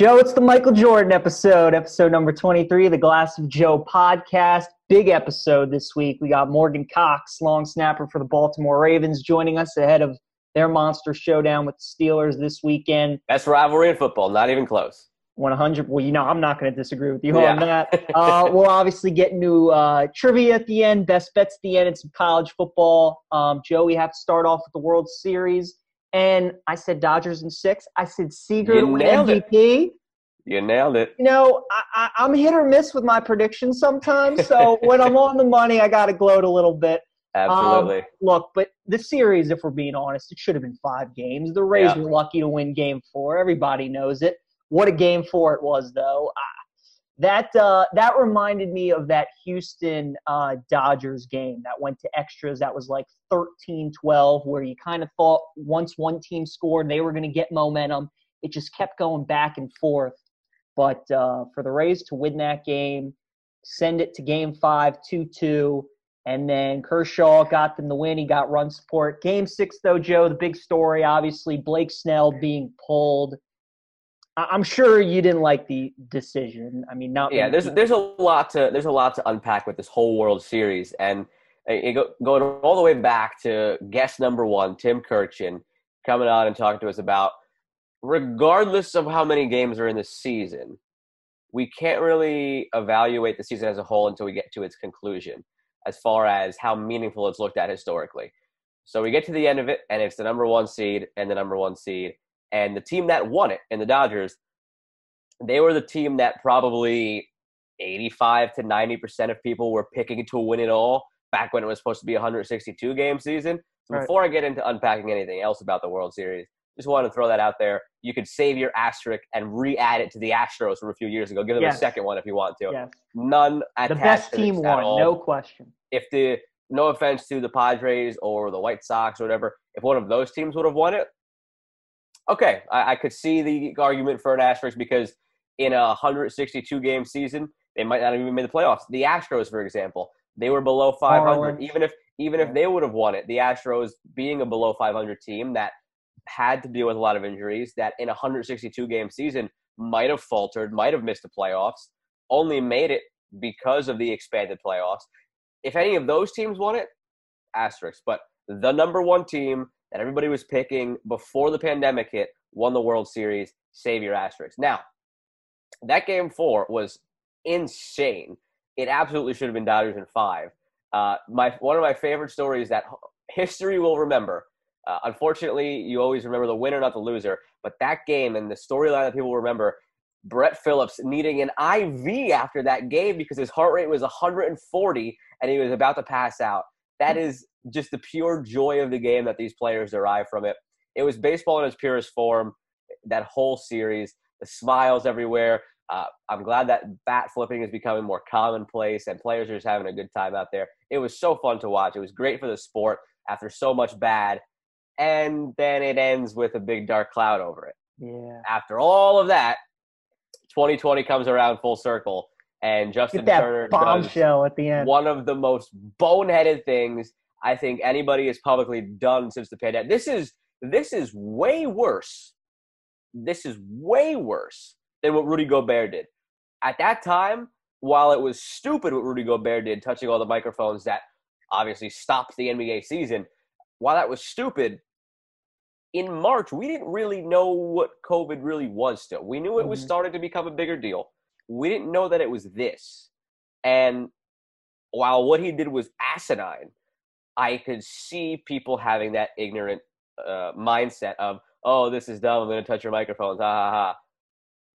Joe, it's the Michael Jordan episode, episode number 23, the Glass of Joe podcast. Big episode this week. We got Morgan Cox, long snapper for the Baltimore Ravens, joining us ahead of their monster showdown with the Steelers this weekend. Best rivalry in football, not even close. 100. Well, you know, I'm not going to disagree with you yeah. on that. Uh, we'll obviously get into uh, trivia at the end, best bets at the end, and some college football. Um, Joe, we have to start off with the World Series. And I said Dodgers in six. I said Seager you win MVP. It. You nailed it. You know, I, am hit or miss with my predictions sometimes. So when I'm on the money, I got to gloat a little bit. Absolutely. Um, look, but the series, if we're being honest, it should have been five games. The Rays yeah. were lucky to win game four. Everybody knows it. What a game four it was, though. That uh, that reminded me of that Houston uh, Dodgers game that went to extras. That was like 13-12, where you kind of thought once one team scored, they were going to get momentum. It just kept going back and forth. But uh, for the Rays to win that game, send it to Game Five, two-two and then Kershaw got them the win. He got run support. Game six, though, Joe, the big story, obviously, Blake Snell being pulled. I'm sure you didn't like the decision. I mean, not yeah. There's there's a lot to there's a lot to unpack with this whole World Series, and go, going all the way back to guest number one, Tim Kurkjian, coming on and talking to us about, regardless of how many games are in the season, we can't really evaluate the season as a whole until we get to its conclusion as far as how meaningful it's looked at historically. So we get to the end of it, and it's the number one seed and the number one seed. And the team that won it, and the Dodgers, they were the team that probably 85 to 90% of people were picking to win it all back when it was supposed to be a 162 game season. So right. before I get into unpacking anything else about the World Series, just want to throw that out there. You could save your asterisk and re-add it to the Astros from a few years ago. Give them yes. a second one if you want to. Yes. None The best team won, no question. If the no offense to the Padres or the White Sox or whatever, if one of those teams would have won it, okay, I, I could see the argument for an asterisk because in a 162 game season, they might not have even made the playoffs. The Astros, for example, they were below 500. Even if even if they would have won it, the Astros being a below 500 team that had to deal with a lot of injuries that in a 162 game season might have faltered, might have missed the playoffs, only made it because of the expanded playoffs. If any of those teams won it, asterisk. But the number one team that everybody was picking before the pandemic hit won the World Series, save your asterisk. Now, that game four was insane. It absolutely should have been Dodgers in five. Uh, my one of my favorite stories that history will remember uh, unfortunately, you always remember the winner, not the loser. But that game and the storyline that people remember, Brett Phillips needing an IV after that game because his heart rate was 140 and he was about to pass out. That is just the pure joy of the game that these players derive from it. It was baseball in its purest form, that whole series, the smiles everywhere. Uh, I'm glad that bat flipping is becoming more commonplace and players are just having a good time out there. It was so fun to watch. It was great for the sport after so much bad and then it ends with a big dark cloud over it. Yeah. After all of that, 2020 comes around full circle, and Justin Turner bombshell at the end. One of the most boneheaded things I think anybody has publicly done since the pandemic. This is this is way worse. This is way worse than what Rudy Gobert did. At that time, while it was stupid what Rudy Gobert did, touching all the microphones that obviously stopped the NBA season, while that was stupid, in March, we didn't really know what COVID really was still. We knew it was mm-hmm. starting to become a bigger deal. We didn't know that it was this. And while what he did was asinine, I could see people having that ignorant uh, mindset of, oh, this is dumb. I'm going to touch your microphones. Ha ha ha.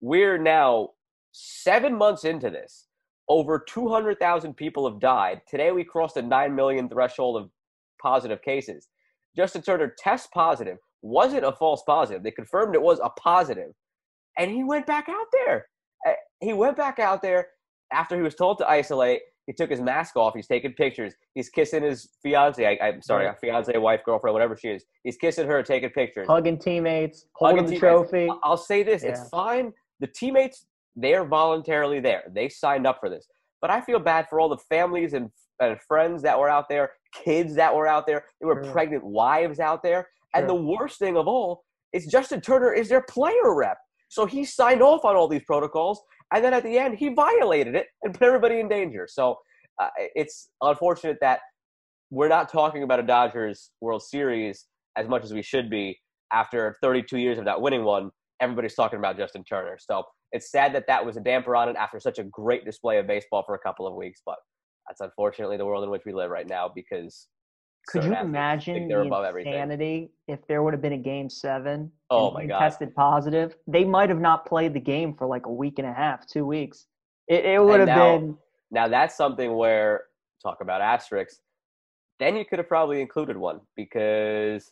We're now seven months into this. Over 200,000 people have died. Today we crossed the 9 million threshold of positive cases. Justin Turner test positive wasn't a false positive. They confirmed it was a positive, and he went back out there. He went back out there after he was told to isolate. He took his mask off. He's taking pictures. He's kissing his fiance. I, am sorry, fiance, wife, girlfriend, whatever she is. He's kissing her, taking pictures, hugging teammates, holding hugging the teammates. trophy. I'll say this: yeah. it's fine. The teammates, they're voluntarily there. They signed up for this. But I feel bad for all the families and, and friends that were out there, kids that were out there. There were sure. pregnant wives out there and the worst thing of all is Justin Turner is their player rep. So he signed off on all these protocols, and then at the end, he violated it and put everybody in danger. So uh, it's unfortunate that we're not talking about a Dodgers World Series as much as we should be after 32 years of not winning one. Everybody's talking about Justin Turner. So it's sad that that was a damper on it after such a great display of baseball for a couple of weeks. But that's unfortunately the world in which we live right now because could you imagine the insanity if there would have been a game seven? Oh my god! Tested positive, they might have not played the game for like a week and a half, two weeks. It, it would and have now, been. Now that's something where talk about asterisks. Then you could have probably included one because,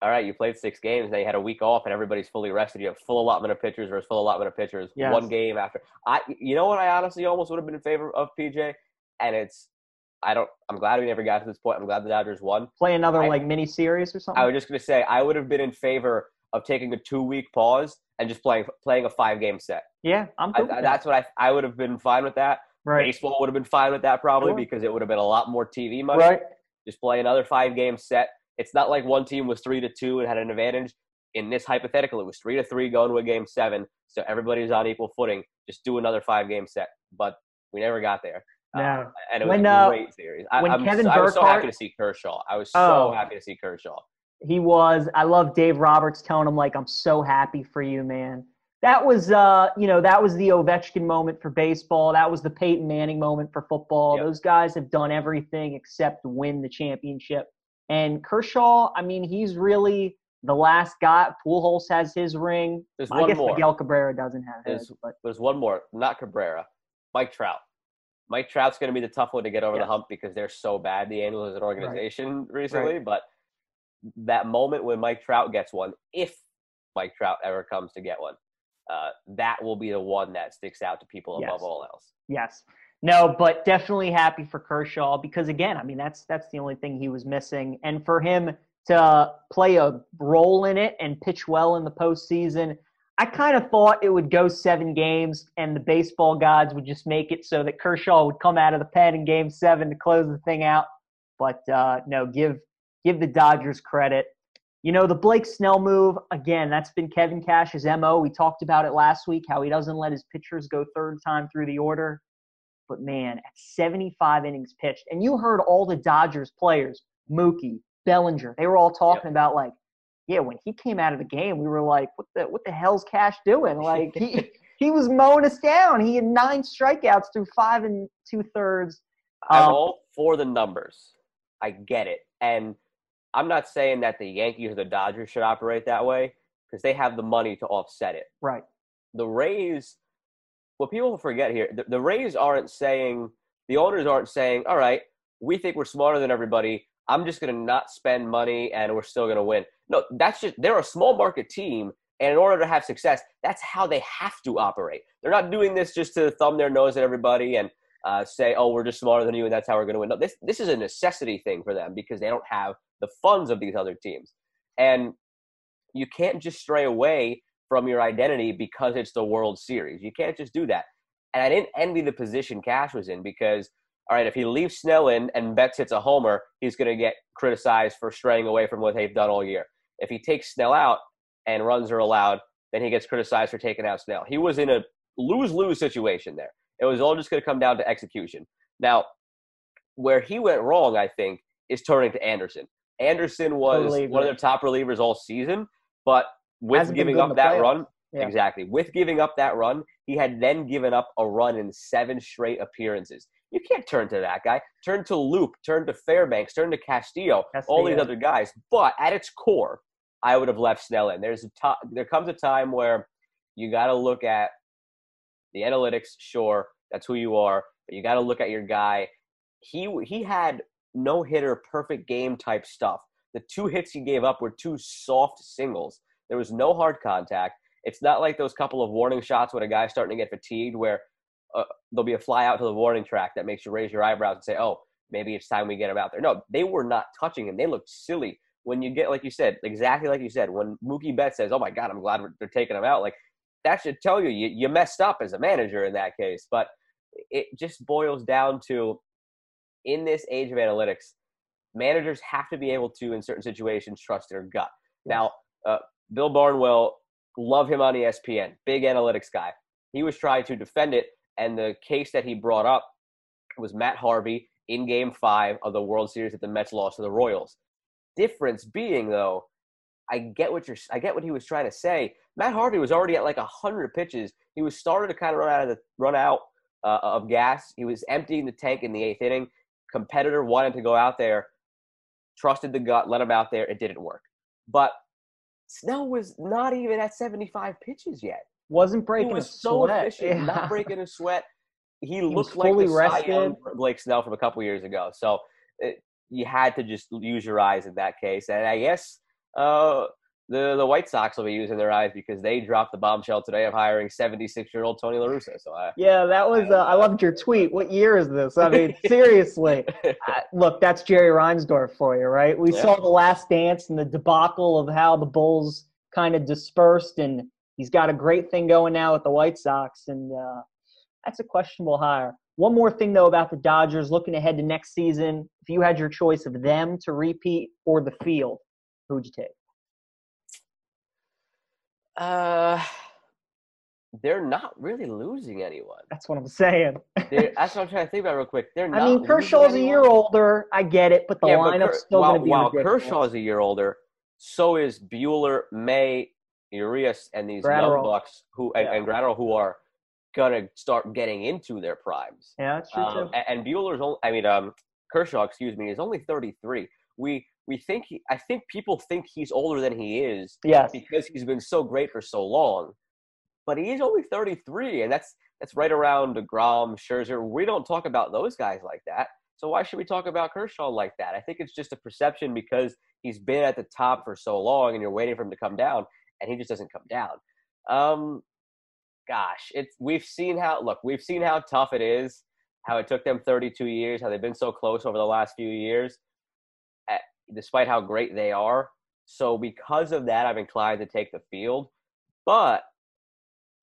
all right, you played six games, you had a week off, and everybody's fully rested. You have full allotment of pitchers versus full allotment of pitchers. Yes. One game after. I, you know what? I honestly almost would have been in favor of PJ, and it's I don't. I'm glad we never got to this point. I'm glad the Dodgers won. Play another I, like mini series or something. I was just gonna say I would have been in favor of taking a two week pause and just playing playing a five game set. Yeah, I'm. Cool I, that's what I I would have been fine with that. Right. Baseball would have been fine with that probably sure. because it would have been a lot more TV money. Right. Just play another five game set. It's not like one team was three to two and had an advantage. In this hypothetical, it was three to three going to a game seven, so everybody's on equal footing. Just do another five game set, but we never got there. Yeah. Um, and it was when, a uh, great uh, series. I, when I'm, Kevin I was so happy to see Kershaw. I was so oh, happy to see Kershaw. He was. I love Dave Roberts telling him like, "I'm so happy for you, man." That was, uh, you know, that was the Ovechkin moment for baseball. That was the Peyton Manning moment for football. Yep. Those guys have done everything except win the championship. And Kershaw, I mean, he's really the last guy. Pujols has his ring. There's I one guess more. Miguel Cabrera doesn't have there's, his. But. There's one more, not Cabrera, Mike Trout. Mike Trout's going to be the tough one to get over the hump because they're so bad, the Angels as an organization right. recently. Right. But that moment when Mike Trout gets one, if Mike Trout ever comes to get one, uh, that will be the one that sticks out to people yes. above all else. Yes. No, but definitely happy for Kershaw because again, I mean that's that's the only thing he was missing, and for him to play a role in it and pitch well in the postseason. I kind of thought it would go seven games and the baseball gods would just make it so that Kershaw would come out of the pen in game seven to close the thing out. But uh, no, give give the Dodgers credit. You know, the Blake Snell move, again, that's been Kevin Cash's MO. We talked about it last week, how he doesn't let his pitchers go third time through the order. But man, at 75 innings pitched, and you heard all the Dodgers players, Mookie, Bellinger, they were all talking yep. about like yeah, when he came out of the game, we were like, what the what the hell's Cash doing? Like he he was mowing us down. He had nine strikeouts through five and two thirds. I'm um, all for the numbers. I get it, and I'm not saying that the Yankees or the Dodgers should operate that way because they have the money to offset it. Right. The Rays, what people forget here, the, the Rays aren't saying the owners aren't saying, all right, we think we're smarter than everybody. I'm just going to not spend money and we're still going to win. No, that's just they're a small market team, and in order to have success, that's how they have to operate. They're not doing this just to thumb their nose at everybody and uh, say, "Oh, we're just smarter than you, and that's how we're going to win." No, this this is a necessity thing for them because they don't have the funds of these other teams, and you can't just stray away from your identity because it's the World Series. You can't just do that. And I didn't envy the position Cash was in because all right, if he leaves Snell in and Betts hits a homer, he's going to get criticized for straying away from what they've done all year. If he takes Snell out and runs are allowed, then he gets criticized for taking out Snell. He was in a lose lose situation there. It was all just going to come down to execution. Now, where he went wrong, I think, is turning to Anderson. Anderson was totally one of their top relievers all season, but with Hasn't giving up that run, yeah. exactly, with giving up that run, he had then given up a run in seven straight appearances. You can't turn to that guy. Turn to Loup, turn to Fairbanks, turn to Castillo, Castillo. all these other guys. But at its core, I would have left Snell in. There's a there comes a time where you got to look at the analytics. Sure, that's who you are, but you got to look at your guy. He he had no hitter, perfect game type stuff. The two hits he gave up were two soft singles. There was no hard contact. It's not like those couple of warning shots when a guy's starting to get fatigued, where uh, there'll be a fly out to the warning track that makes you raise your eyebrows and say, "Oh, maybe it's time we get him out there." No, they were not touching him. They looked silly when you get, like you said, exactly like you said, when Mookie Betts says, "Oh my God, I'm glad they're taking him out," like that should tell you, you you messed up as a manager in that case. But it just boils down to, in this age of analytics, managers have to be able to, in certain situations, trust their gut. Now, uh, Bill Barnwell love him on ESPN, big analytics guy. He was trying to defend it, and the case that he brought up was Matt Harvey in Game Five of the World Series that the Mets lost to the Royals. Difference being though, I get what you're. I get what he was trying to say. Matt Harvey was already at like hundred pitches. He was starting to kind of run out of the run out uh, of gas. He was emptying the tank in the eighth inning. Competitor wanted to go out there, trusted the gut, let him out there. It didn't work. But Snell was not even at 75 pitches yet. Wasn't breaking he was a so sweat. efficient, Yeah. not breaking a sweat. He, was looked like the rested. Blake Snell from a couple years ago. So it, you had to just use your eyes in that case. And I guess uh, the the White Sox will be using their eyes because they dropped the bombshell today of hiring 76 year old Tony La Russa. So I, Yeah, that was. Uh, I loved your tweet. What year is this? I mean, seriously. Uh, look, that's Jerry Reinsdorf for you, right? We Yeah. saw the Last Dance and the debacle of how the Bulls kind of dispersed, and he's got a great thing going now with the White Sox, and uh, that's a questionable hire. One more thing though about the Dodgers, looking ahead to next season, if you had your choice of them to repeat or the field, who would you take? uh, they're not really losing anyone. That's what I'm saying. That's what I'm trying to think about real quick. They're not. I mean, Kershaw's a year older. I get it, but the Yeah, lineup's still going to be while ridiculous. Kershaw's a year older, so is Buehler, May, Urias, and these young bucks who and, Yeah. and who are gonna start getting into their primes. Yeah, that's true Um, too. and, and Buehler's only, I mean, um, Kershaw, excuse me, is only 33. We we think he, I think people think he's older than he is Yes. because he's been so great for so long. But he is only 33, and that's that's right around Degrom, Scherzer. We don't talk about those guys like that. So why should we talk about Kershaw like that? I think it's just a perception because he's been at the top for so long, and you're waiting for him to come down, and he just doesn't come down. Um, gosh, it's we've seen how look, we've seen how tough it is, how it took them 32 years, how they've been so close over the last few years, at, despite how great they are. So because of that, I'm inclined to take the field, but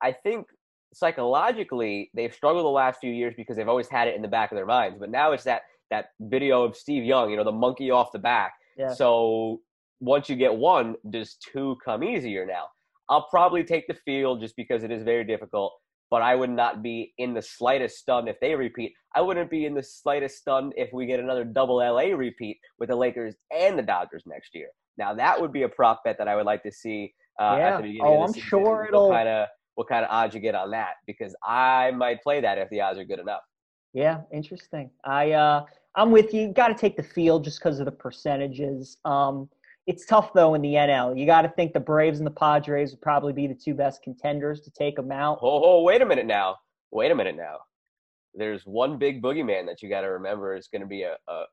I think psychologically they've struggled the last few years because they've always had it in the back of their minds. But now it's that that video of Steve Young, you know, the monkey off the back. Yeah. So once you get one, does two come easier now? I'll probably take the field just because it is very difficult, but I would not be in the slightest stunned if they repeat. I wouldn't be in the slightest stunned if we get another double LA repeat with the Lakers and the Dodgers next year. Now that would be a prop bet that I would like to see uh, Yeah. at the beginning Oh, of the I'm season. sure it'll- What kind of what kind of odds you get on that? Because I might play that if the odds are good enough. Yeah, interesting. I uh I'm with you. Got to take the field just because of the percentages. Um, it's tough though in the NL. You got to think the Braves and the Padres would probably be the two best contenders to take them out. Oh, oh, wait a minute now. Wait a minute now. There's one big boogeyman that you got to remember is going to be a, a,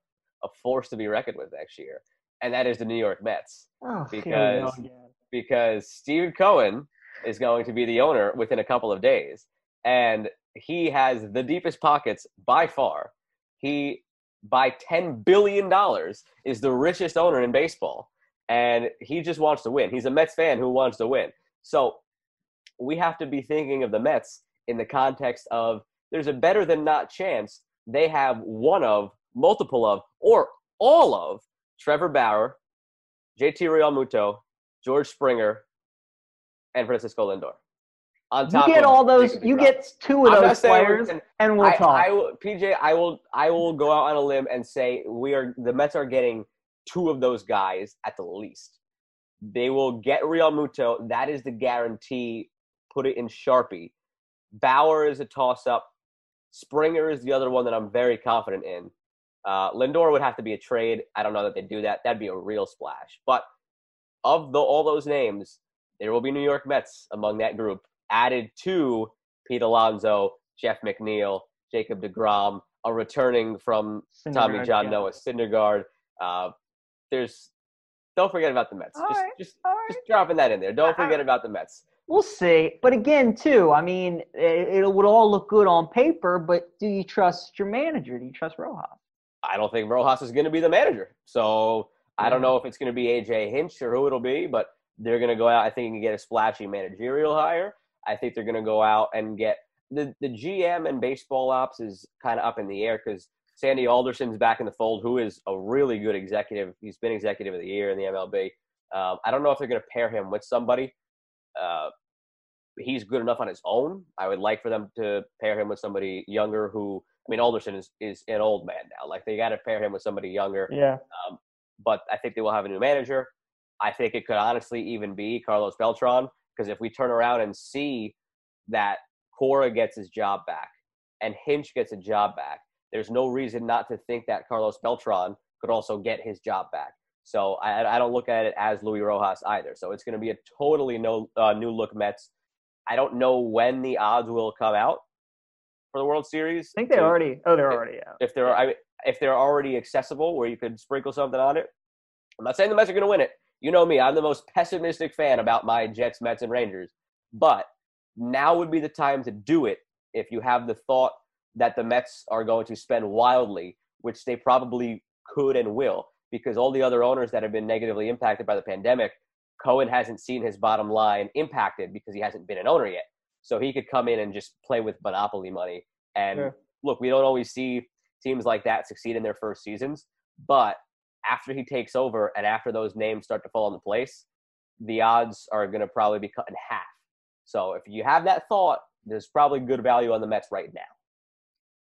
a force to be reckoned with next year, and that is the New York Mets. Oh, here we go Because- Because Steve Cohen is going to be the owner within a couple of days, and he has the deepest pockets by far. He, by $10 billion, is the richest owner in baseball, and he just wants to win. He's a Mets fan who wants to win. So we have to be thinking of the Mets in the context of there's a better than not chance they have one of, multiple of, or all of Trevor Bauer, JT Realmuto, George Springer, and Francisco Lindor. On top You get all those. Jacob You get two of I'm those players, and we'll I, talk. I PJ. I will. I will go out on a limb and say we are. The Mets are getting two of those guys at the least. They will get Realmuto. That is the guarantee. Put it in Sharpie. Bauer is a toss-up. Springer is the other one that I'm very confident in. Uh, Lindor would have to be a trade. I don't know that they do that. That'd be a real splash. But of the, all those names, there will be New York Mets among that group, added to Pete Alonso, Jeff McNeil, Jacob DeGrom, a returning from Tommy John. Noah Syndergaard. Uh, there's don't forget about the Mets. All just, right, just, right. just dropping that in there. Don't forget about the Mets. We'll see. But again, too, I mean, it, it would all look good on paper, but do you trust your manager? Do you trust Rojas? I don't think Rojas is going to be the manager. So I don't know if it's going to be AJ Hinch or who it'll be, but they're going to go out. I think and get a splashy managerial hire. I think they're going to go out and get the the GM and baseball ops is kind of up in the air because Sandy Alderson's back in the fold, who is a really good executive. He's been executive of the year in the MLB. Um, I don't know if they're going to pair him with somebody. uh, he's good enough on his own. I would like for them to pair him with somebody younger who, I mean, Alderson is, is an old man now. Like they got to pair him with somebody younger. Yeah. Um, but I think they will have a new manager. I think it could honestly even be Carlos Beltran because if we turn around and see that Cora gets his job back and Hinch gets a job back, there's no reason not to think that Carlos Beltran could also get his job back. So I, I don't look at it as Luis Rojas either. So it's going to be a totally no, uh, new look Mets. I don't know when the odds will come out for the World Series. I think they already. Oh, they're already out. If they're I, if they're already accessible, where you could sprinkle something on it. I'm not saying the Mets are going to win it. You know me. I'm the most pessimistic fan about my Jets, Mets, and Rangers. But now would be the time to do it if you have the thought that the Mets are going to spend wildly, which they probably could and will because all the other owners that have been negatively impacted by the pandemic, Cohen hasn't seen his bottom line impacted because he hasn't been an owner yet. So he could come in and just play with monopoly money. And sure. look, we don't always see teams like that succeed in their first seasons, but after he takes over and after those names start to fall into place, the odds are going to probably be cut in half. So if you have that thought, there's probably good value on the Mets right now.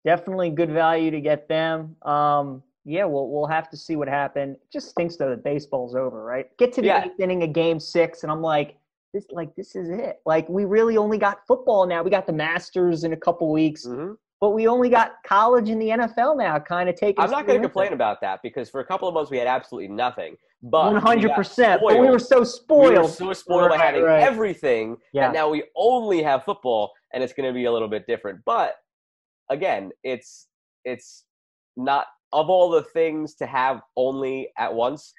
Definitely good value to get them. Um, yeah, we'll we'll have to see what happened. Just stinks though that baseball's over, right? Get to the yeah. eighth inning of game six, and I'm like, this like this is it. Like we really only got football now. We got the Masters in a couple weeks. Mm-hmm. But we only got college in the NFL now, kind of taking. I'm not going to complain about that because for a couple of months we had absolutely nothing. But 100. percent But we were so spoiled. We were so spoiled right, by having right. everything, yeah. and now we only have football, and it's going to be a little bit different. But again, it's it's not of all the things to have only at once,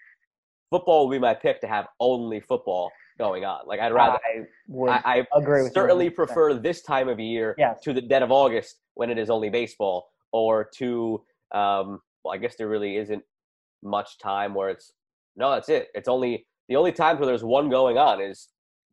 football would be my pick to have only football going on. Like I'd rather I, would I, I agree certainly prefer this time of year yes. to the dead of August when it is only baseball, or to um, well, I guess there really isn't much time where it's no, that's it. It's only the only times where there's one going on is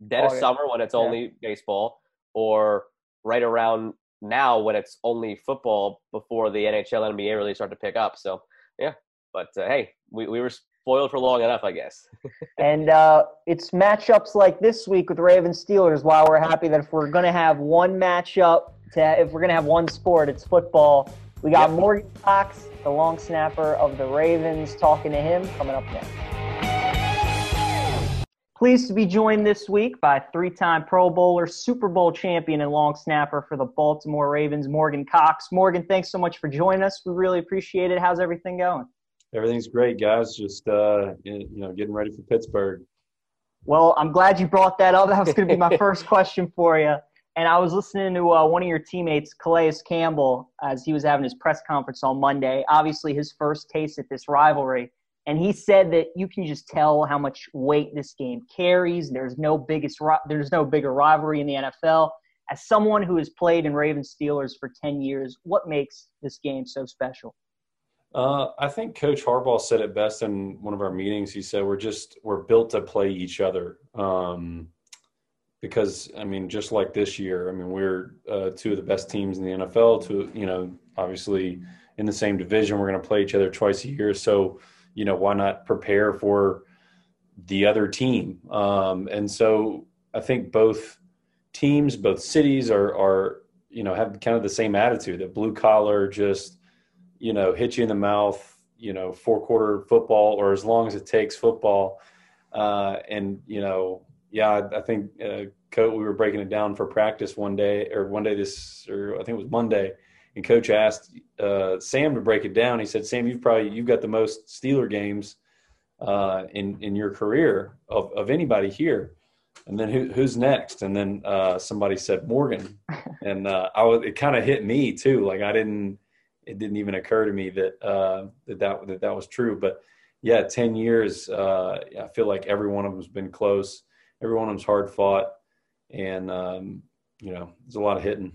dead August. of summer when it's only yeah. baseball, or right around now when it's only football before the NHL NBA really start to pick up. So yeah, but uh, hey, we, we were spoiled for long enough, I guess. and uh, it's matchups like this week with Ravens Steelers. While we're happy that if we're going to have one matchup, to, if we're going to have one sport, it's football. We got yep. Morgan Cox, the long snapper of the Ravens, talking to him coming up next. Pleased to be joined this week by three time Pro Bowler, Super Bowl champion, and long snapper for the Baltimore Ravens, Morgan Cox. Morgan, thanks so much for joining us. We really appreciate it. How's everything going? Everything's great, guys. Just uh, you know, getting ready for Pittsburgh. Well, I'm glad you brought that up. That was going to be my first question for you. And I was listening to uh, one of your teammates, Calais Campbell, as he was having his press conference on Monday. Obviously, his first taste at this rivalry and he said that you can just tell how much weight this game carries. There's no biggest there's no bigger rivalry in the NFL. As someone who has played in Ravens Steelers for 10 years, what makes this game so special? Uh, I think Coach Harbaugh said it best in one of our meetings. He said we're just we're built to play each other. Um, because I mean, just like this year, I mean, we're uh, two of the best teams in the NFL. To you know, obviously in the same division, we're going to play each other twice a year. So you know, why not prepare for the other team? Um, and so I think both teams, both cities are, are, you know, have kind of the same attitude that blue collar just, you know, hit you in the mouth, you know, four quarter football or as long as it takes football. Uh, and, you know, yeah, I, think, uh, coach, we were breaking it down for practice one day or one day this, or I think it was Monday and coach asked uh, Sam to break it down. He said, "Sam, you've probably you've got the most Steeler games uh, in in your career of of anybody here." And then who, who's next? And then uh, somebody said Morgan, and uh, I was it kind of hit me too. Like I didn't it didn't even occur to me that uh, that, that that that was true. But yeah, ten years. Uh, I feel like every one of them's been close. Every one of them's hard fought, and um, you know, there's a lot of hitting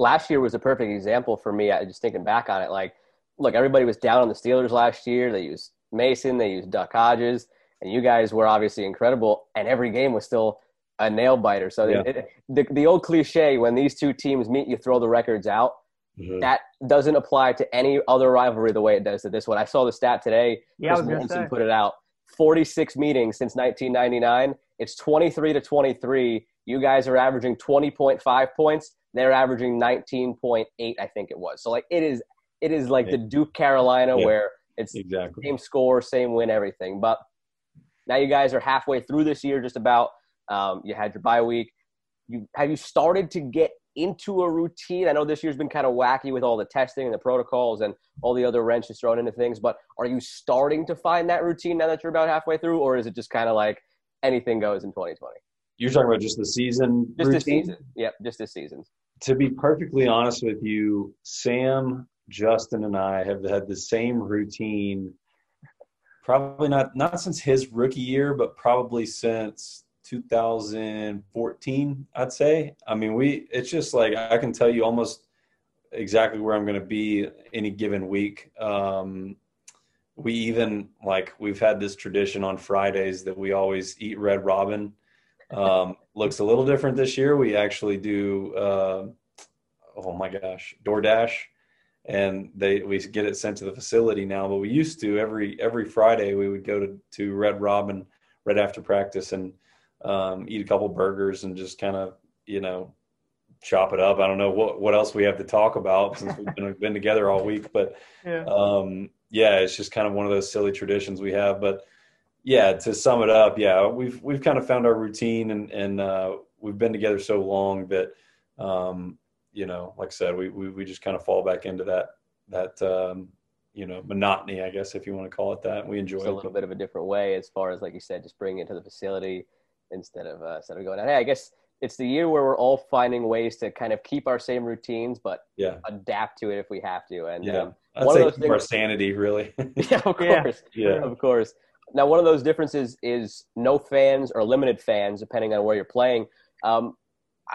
last year was a perfect example for me. I just thinking back on it, like, look, everybody was down on the Steelers last year. They used Mason, they used Duck Hodges, and you guys were obviously incredible. And every game was still a nail biter. So yeah. it, the the old cliche when these two teams meet, you throw the records out. Mm-hmm. That doesn't apply to any other rivalry the way it does to this one. I saw the stat today. Yeah, Chris Williamson put it out. 46 meetings since 1999 It's 23 to 23. You guys are averaging 20.5 points. They're averaging 19.8, I think it was. So like it is it is like yeah. the Duke Carolina yeah. where it's exactly same score, same win, everything. But now you guys are halfway through this year, just about. Um, you had your bye week. You have you started to get into a routine? I know this year's been kind of wacky with all the testing and the protocols and all the other wrenches thrown into things. But are you starting to find that routine now that you're about halfway through, or is it just kind of like anything goes in 2020? You're talking about just the season. Just routine? this season. Yep, just this season. To be perfectly honest with you, Sam, Justin, and I have had the same routine. Probably not not since his rookie year, but probably since 2014, I'd say. I mean, we it's just like I can tell you almost exactly where I'm going to be any given week. Um, we even like we've had this tradition on Fridays that we always eat Red Robin. Um, looks a little different this year. We actually do. Uh, oh my gosh, DoorDash, and they we get it sent to the facility now. But we used to every every Friday we would go to to Red Robin right after practice and um, eat a couple burgers and just kind of you know chop it up. I don't know what what else we have to talk about since we've been, been together all week, but yeah. Um, yeah, it's just kind of one of those silly traditions we have. But yeah, to sum it up, yeah, we've we've kind of found our routine and and uh, we've been together so long that um, you know, like I said, we, we we just kind of fall back into that that um, you know monotony, I guess if you want to call it that. We enjoy it's a little bit of a different way as far as like you said, just bringing it to the facility instead of uh, instead of going, hey, I guess it's the year where we're all finding ways to kind of keep our same routines, but yeah. adapt to it if we have to. And yeah, um, I'd one say of those things, our sanity, really. yeah, of course. Yeah. of course. Now, one of those differences is no fans or limited fans, depending on where you're playing. Um,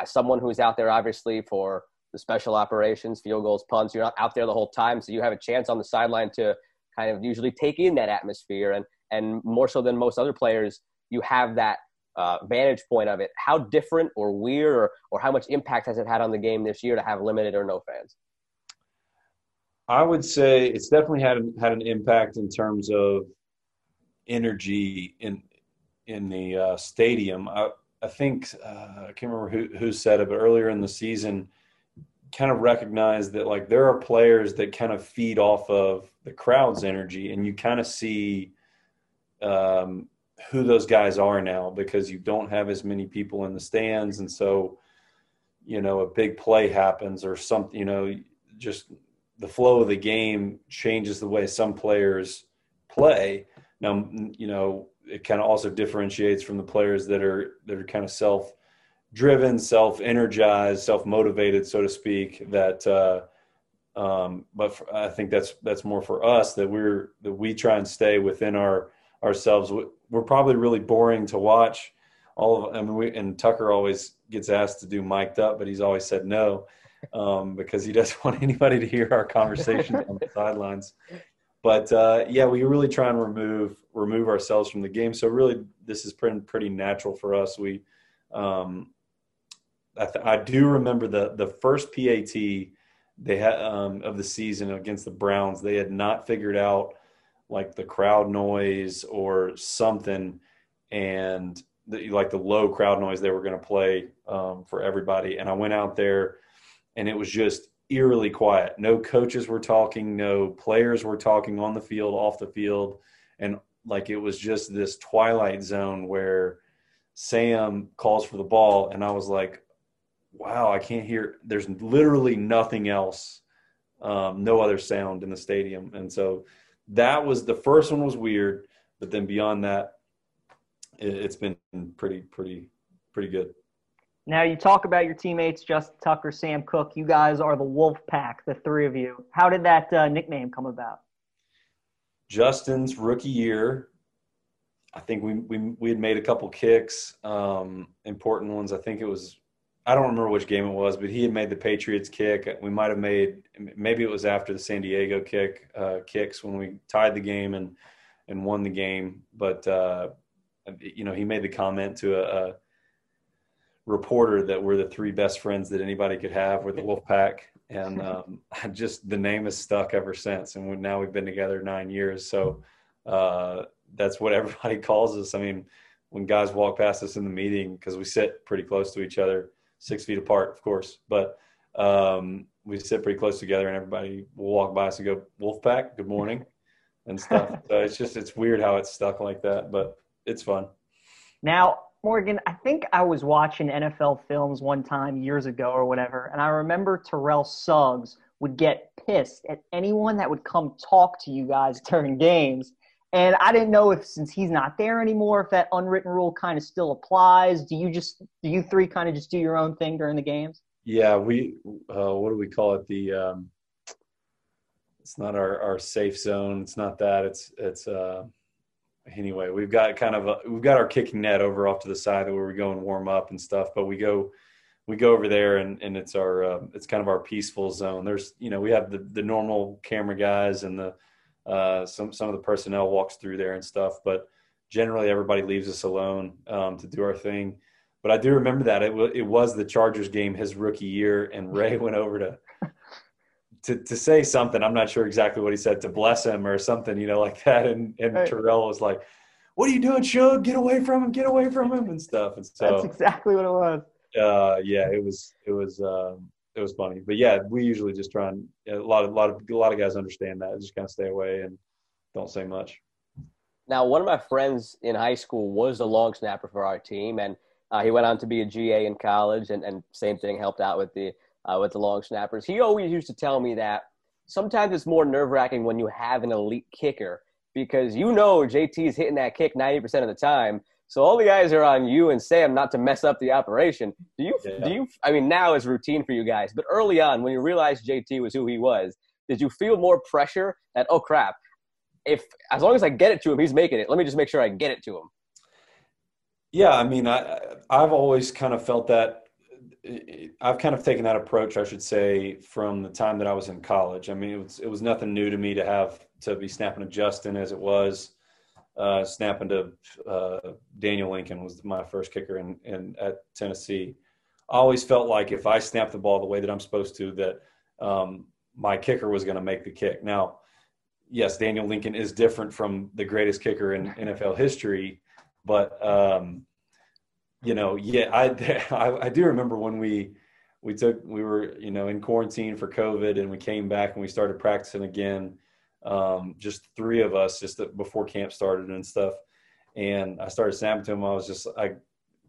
someone who's out there, obviously, for the special operations, field goals, punts, you're not out there the whole time, so you have a chance on the sideline to kind of usually take in that atmosphere, and and more so than most other players, you have that uh, vantage point of it. How different or weird or, or how much impact has it had on the game this year to have limited or no fans? I would say it's definitely had had an impact in terms of energy in in the uh, stadium. I, I think uh, I can't remember who who said it, but earlier in the season, kind of recognized that like there are players that kind of feed off of the crowd's energy, and you kind of see um, who those guys are now because you don't have as many people in the stands and so you know a big play happens or something you know just the flow of the game changes the way some players play now you know it kind of also differentiates from the players that are that are kind of self driven self energized self motivated so to speak that uh um but for, i think that's that's more for us that we're that we try and stay within our ourselves. We're probably really boring to watch. All of I mean, we, and Tucker always gets asked to do mic'd up, but he's always said no um, because he doesn't want anybody to hear our conversations on the sidelines. But uh, yeah, we really try and remove remove ourselves from the game. So really, this is pretty pretty natural for us. We um, I, th- I, do remember the the first PAT they had um, of the season against the Browns. They had not figured out like the crowd noise or something and the, like the low crowd noise they were going to play um, for everybody and i went out there and it was just eerily quiet. No coaches were talking no players were talking on the field off the field. And like it was just this twilight zone where sam calls for the ball and i was like wow i can't hear there's literally nothing else um, no other sound in the stadium. And so that was the first one was weird, but then beyond that, it, has been pretty, pretty, pretty good. Now you talk about your teammates, Justin Tucker, Sam Koch. You guys are the Wolf Pack, the three of you. How did that uh, nickname come about? Justin's rookie year, I think we we we had made a couple kicks, um, important ones. I think it was I don't remember which game it was, but he had made the Patriots kick. We might have made maybe it was after the San Diego kick uh, kicks when we tied the game and and won the game. But uh, you know, he made the comment to a, a, reporter that we're the three best friends that anybody could have. We're the Wolf Pack, and um, just the name has stuck ever since. And now we've been together nine years, so uh, that's what everybody calls us. I mean when guys walk past us in the meeting because we sit pretty close to each other, six feet apart, of course, but um, we sit pretty close together, and everybody will walk by us and go, wolf pack good morning," and stuff. so it's just it's weird how it's stuck like that, but it's fun. Now, Morgan, I think I was watching NFL films one time years ago or whatever, and I remember Terrell Suggs would get pissed at anyone that would come talk to you guys during games. And I didn't know if since he's not there anymore, if that unwritten rule kind of still applies. Do you just do you three kind of just do your own thing during the games? Yeah, we uh, what do we call it? The um, it's not our, our safe zone. It's not that. It's it's uh, anyway. We've got kind of a, we've got our kicking net over off to the side where we go and warm up and stuff. But we go we go over there and, and it's our uh, it's kind of our peaceful zone. There's you know we have the the normal camera guys and the uh, some some of the personnel walks through there and stuff, but generally everybody leaves us alone um, to do our thing. But I do remember that it w- it was the Chargers game his rookie year, and Ray went over to to to say something. I'm not sure exactly what he said to bless him or something, you know, like that. And and right. Terrell was like, "What are you doing, Shug? Get away from him! Get away from him!" and stuff. And so that's exactly what it was uh, yeah, it was it was um, it was funny. But yeah, we usually just try and a lot of a lot of a lot of guys understand that. Just kind of stay away and don't say much. Now, one of my friends in high school was a long snapper for our team, and uh, he went on to be a GA in college, and, and same thing helped out with the uh, with the long snappers. He always used to tell me that sometimes it's more nerve wracking when you have an elite kicker because you know JT is hitting that kick ninety percent of the time, so all the guys are on you and Sam not to mess up the operation. Do you? Yeah. Do you? I mean, now is routine for you guys, but early on, when you realized JT was who he was, did you feel more pressure that oh crap, if as long as I get it to him, he's making it. Let me just make sure I get it to him. Yeah, I mean, I I've always kind of felt that. I've kind of taken that approach, I should say, from the time that I was in college. I mean, it was it was nothing new to me to have to be snapping to Justin as it was uh, snapping to uh, Daniel Lincoln was my first kicker in, in at Tennessee. I always felt like if I snapped the ball the way that I'm supposed to, that um, my kicker was going to make the kick. Now, yes, Daniel Lincoln is different from the greatest kicker in NFL history, but um, you know, yeah, I, I, I do remember when we we took we were you know in quarantine for COVID and we came back and we started practicing again um, just three of us just before camp started and stuff. And I started snapping to him. I was just, I,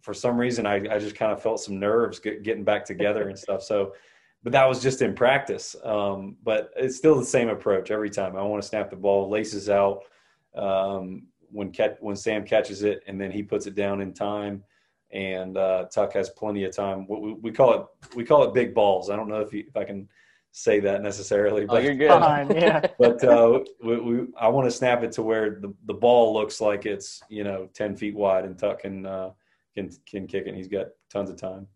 for some reason, I, I just kind of felt some nerves get, getting back together and stuff. So, but that was just in practice. Um, but it's still the same approach every time. I want to snap the ball, laces out um, when when Sam catches it, and then he puts it down in time. And uh, Tuck has plenty of time. We, we, call it we call it big balls. I don't know if you, if I can say that necessarily. Oh, but, oh, you're good. Fine, yeah. but uh, we, we, I want to snap it to where the, the ball looks like it's you know ten feet wide, and Tuck can uh, can can kick it. And he's got tons of time.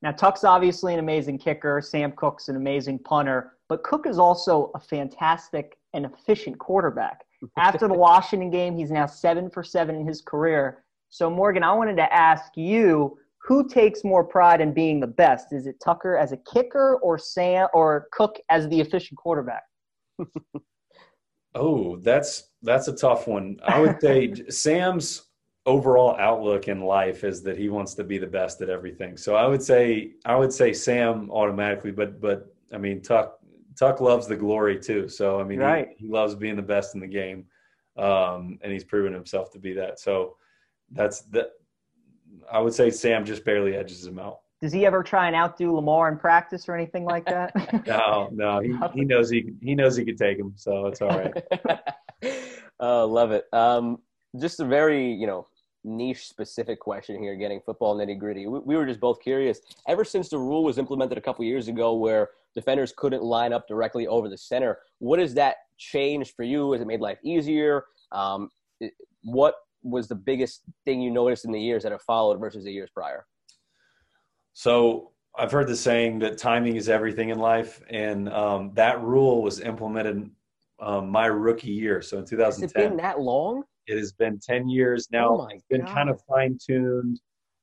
Now Tuck's obviously an amazing kicker. Sam Koch's an amazing punter, but Koch is also a fantastic and efficient quarterback. After the Washington game, he's now seven for seven in his career. So Morgan, I wanted to ask you who takes more pride in being the best? Is it Tucker as a kicker or Sam or Koch as the efficient quarterback? oh, that's that's a tough one. I would say Sam's overall outlook in life is that he wants to be the best at everything. So I would say I would say Sam automatically, but but I mean Tuck Tuck loves the glory too. So I mean right. he, he loves being the best in the game, um, and he's proven himself to be that. So that's that I would say Sam just barely edges him out. Does he ever try and outdo Lamar in practice or anything like that? no, no. He, he knows he he knows he could take him, so it's all right. oh, love it. Um, just a very you know niche specific question here, getting football nitty gritty. We, we, were just both curious. Ever since the rule was implemented a couple years ago, where defenders couldn't line up directly over the center, what has that changed for you? Has it made life easier? Um, what was the biggest thing you noticed in the years that have followed versus the years prior? So I've heard the saying that timing is everything in life, and um, that rule was implemented um, my rookie year. So in 2010, has it been that long? It has been 10 years now. Oh it's been God. kind of fine tuned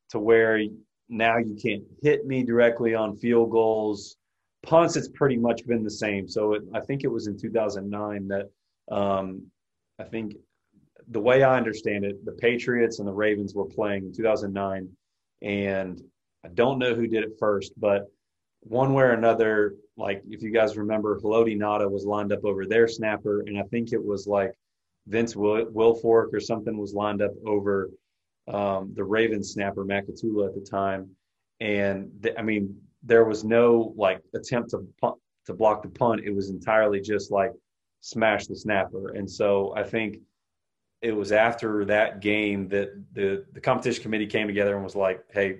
to where now you can't hit me directly on field goals. Punts, it's pretty much been the same. So it, I think it was in 2009 that um, I think the way I understand it, the Patriots and the Ravens were playing in 2009, and I don't know who did it first, but one way or another, like if you guys remember, Haloti Ngata was lined up over their snapper, and I think it was like Vince Will- Wilfork or something was lined up over um, the Ravens snapper Matt Katula at the time, and th- I mean there was no like attempt to punt, to block the punt. It was entirely just like smash the snapper, and so I think it was after that game that the the competition committee came together and was like, hey.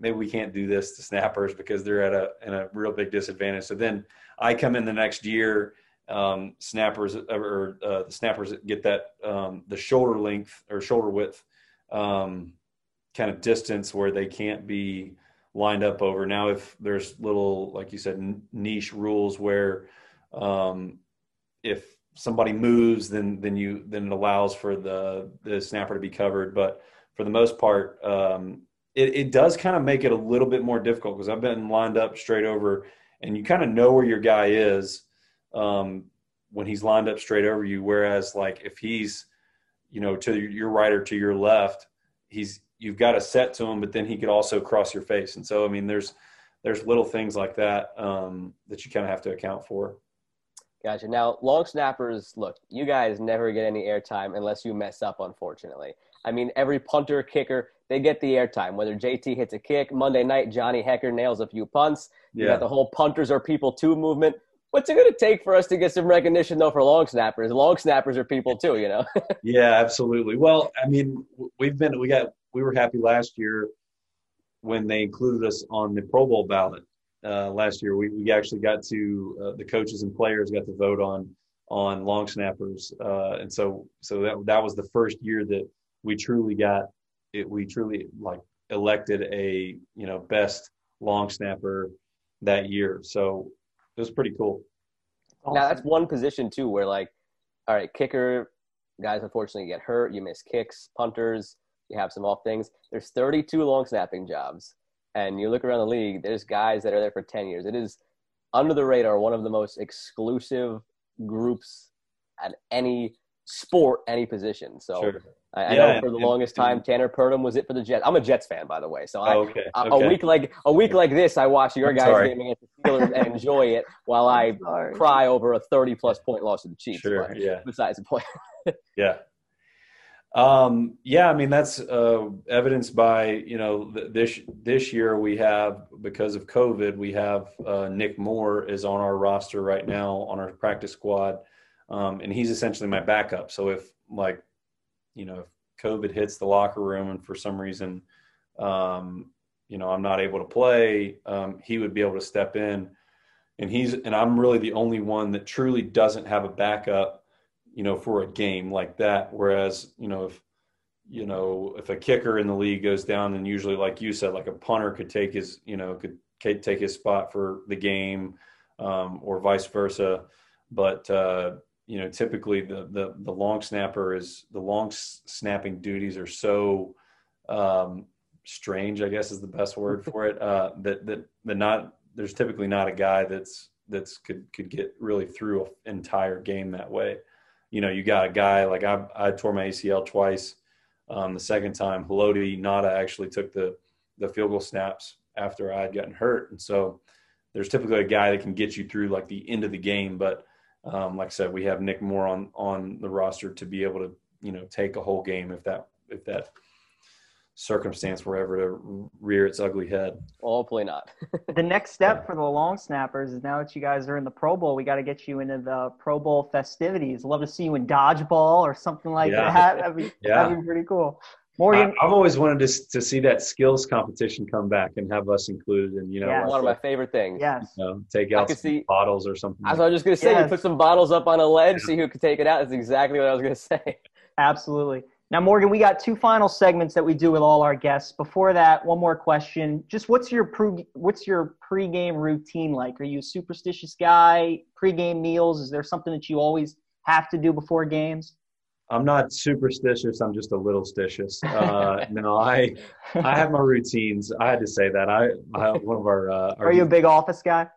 Maybe we can't do this to snappers because they're at a in a real big disadvantage. So then I come in the next year um, snappers or uh, the snappers get that um, the shoulder length or shoulder width um, kind of distance where they can't be lined up over. Now, if there's little, like you said, niche rules where um, if somebody moves, then then you then it allows for the the snapper to be covered. But for the most part, um, it, it does kind of make it a little bit more difficult because I've been lined up straight over, and you kind of know where your guy is um, when he's lined up straight over you. Whereas, like if he's you know, to your right or to your left, he's you've got a set to him, but then he could also cross your face. And so, I mean, there's there's little things like that um, that you kind of have to account for. Gotcha. Now, long snappers, look, you guys never get any airtime unless you mess up, unfortunately. I mean, every punter, kicker, they get the airtime. Whether JT hits a kick, Monday night, Johnny Hekker nails a few punts. You yeah. got the whole punters are people too movement. What's it going to take for us to get some recognition, though, for long snappers? Long snappers are people too, you know. yeah, absolutely. Well, I mean, we've been we got we were happy last year when they included us on the Pro Bowl ballot. Uh, last year, we, we actually got to uh, the coaches and players got to vote on on long snappers, uh, and so so that that was the first year that we truly got it. We truly like elected a you know best long snapper that year. So it was pretty cool. Awesome. Now that's one position too, where like, all right, kicker guys unfortunately get hurt. You miss kicks, punters. You have some off things. There's 32 long snapping jobs, and you look around the league. There's guys that are there for 10 years. It is under the radar one of the most exclusive groups at any sport, any position. So sure. I, I know for the longest time Tanner Purdum was it for the Jets. I'm a Jets fan, by the way. So I, oh, okay. okay. a week like a week like this, I watch your guys game against the Steelers and enjoy it while I cry over a 30 plus point loss to the Chiefs. Sure. yeah. Besides the point. yeah. Um, yeah, I mean that's uh, evidenced by you know this this year we have because of COVID we have uh, Nick Moore is on our roster right now on our practice squad, um, and he's essentially my backup. So if like you know, if COVID hits the locker room and for some reason, um, you know, I'm not able to play, um, he would be able to step in. And he's and I'm really the only one that truly doesn't have a backup, you know, for a game like that. Whereas, you know, if you know, if a kicker in the league goes down, then usually, like you said, like a punter could take his, you know, could take his spot for the game, um, or vice versa. But uh, you know, typically the, the, the long snapper is the long snapping duties are so um, strange, I guess is the best word for it. Uh, that, that, that not, there's typically not a guy that's, that's could, could get really through an entire game that way. You know, you got a guy like I, I tore my ACL twice. Um, the second time, Haloti Ngata actually took the, the field goal snaps after I had gotten hurt. And so there's typically a guy that can get you through like the end of the game, but um, like I said, we have Nick Moore on on the roster to be able to you know take a whole game if that if that circumstance were ever to rear its ugly head. Hopefully not. the next step for the long snappers is now that you guys are in the Pro Bowl, we got to get you into the Pro Bowl festivities. Love to see you in dodgeball or something like yeah. that. That'd be, yeah. that'd be pretty cool. Morgan, I, have always wanted to to see that skills competition come back and have us included. And you know, yes. one of my favorite things. Yes, you know, take out some see, bottles or something. I was just gonna say, yes. you put some bottles up on a ledge, yeah. see who could take it out. That's exactly what I was gonna say. Absolutely. Now, Morgan, we got two final segments that we do with all our guests. Before that, one more question. Just what's your pre what's your pregame routine like? Are you a superstitious guy? Pregame meals? Is there something that you always have to do before games? I'm not superstitious. I'm just a little stitious. Uh, no, I I have my routines. I had to say that. I, I one of our, uh, our Are you a big office guy?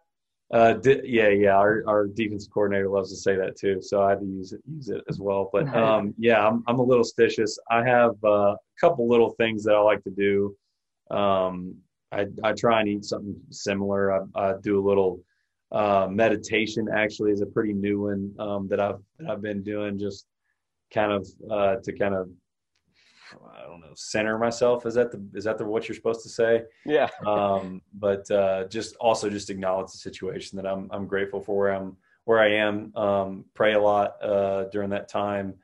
Uh, di- yeah, yeah. Our our defense coordinator loves to say that too, so I had to use it use it as well. But um, yeah, I'm I'm a little stitious. I have uh, a couple little things that I like to do. Um, I I try and eat something similar. I, I do a little uh, meditation. Actually, is a pretty new one um, that I've that I've been doing. Just kind of uh, to kind of I don't know, center myself. Is that the is that the what you're supposed to say? Yeah. um, but uh, just also just acknowledge the situation that I'm I'm grateful for where I'm where I am. Um, pray a lot uh, during that time,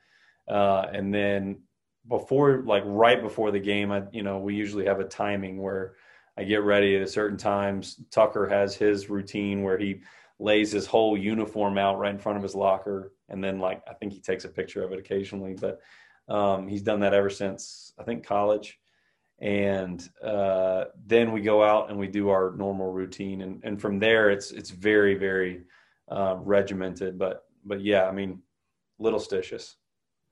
uh, and then before like right before the game, I you know we usually have a timing where I get ready at a certain times. Tucker has his routine where he lays his whole uniform out right in front of his locker, and then like I think he takes a picture of it occasionally, but um, he's done that ever since I think college. And uh, then we go out and we do our normal routine, and, and from there it's it's very very uh, regimented. But but yeah, I mean, little stitious.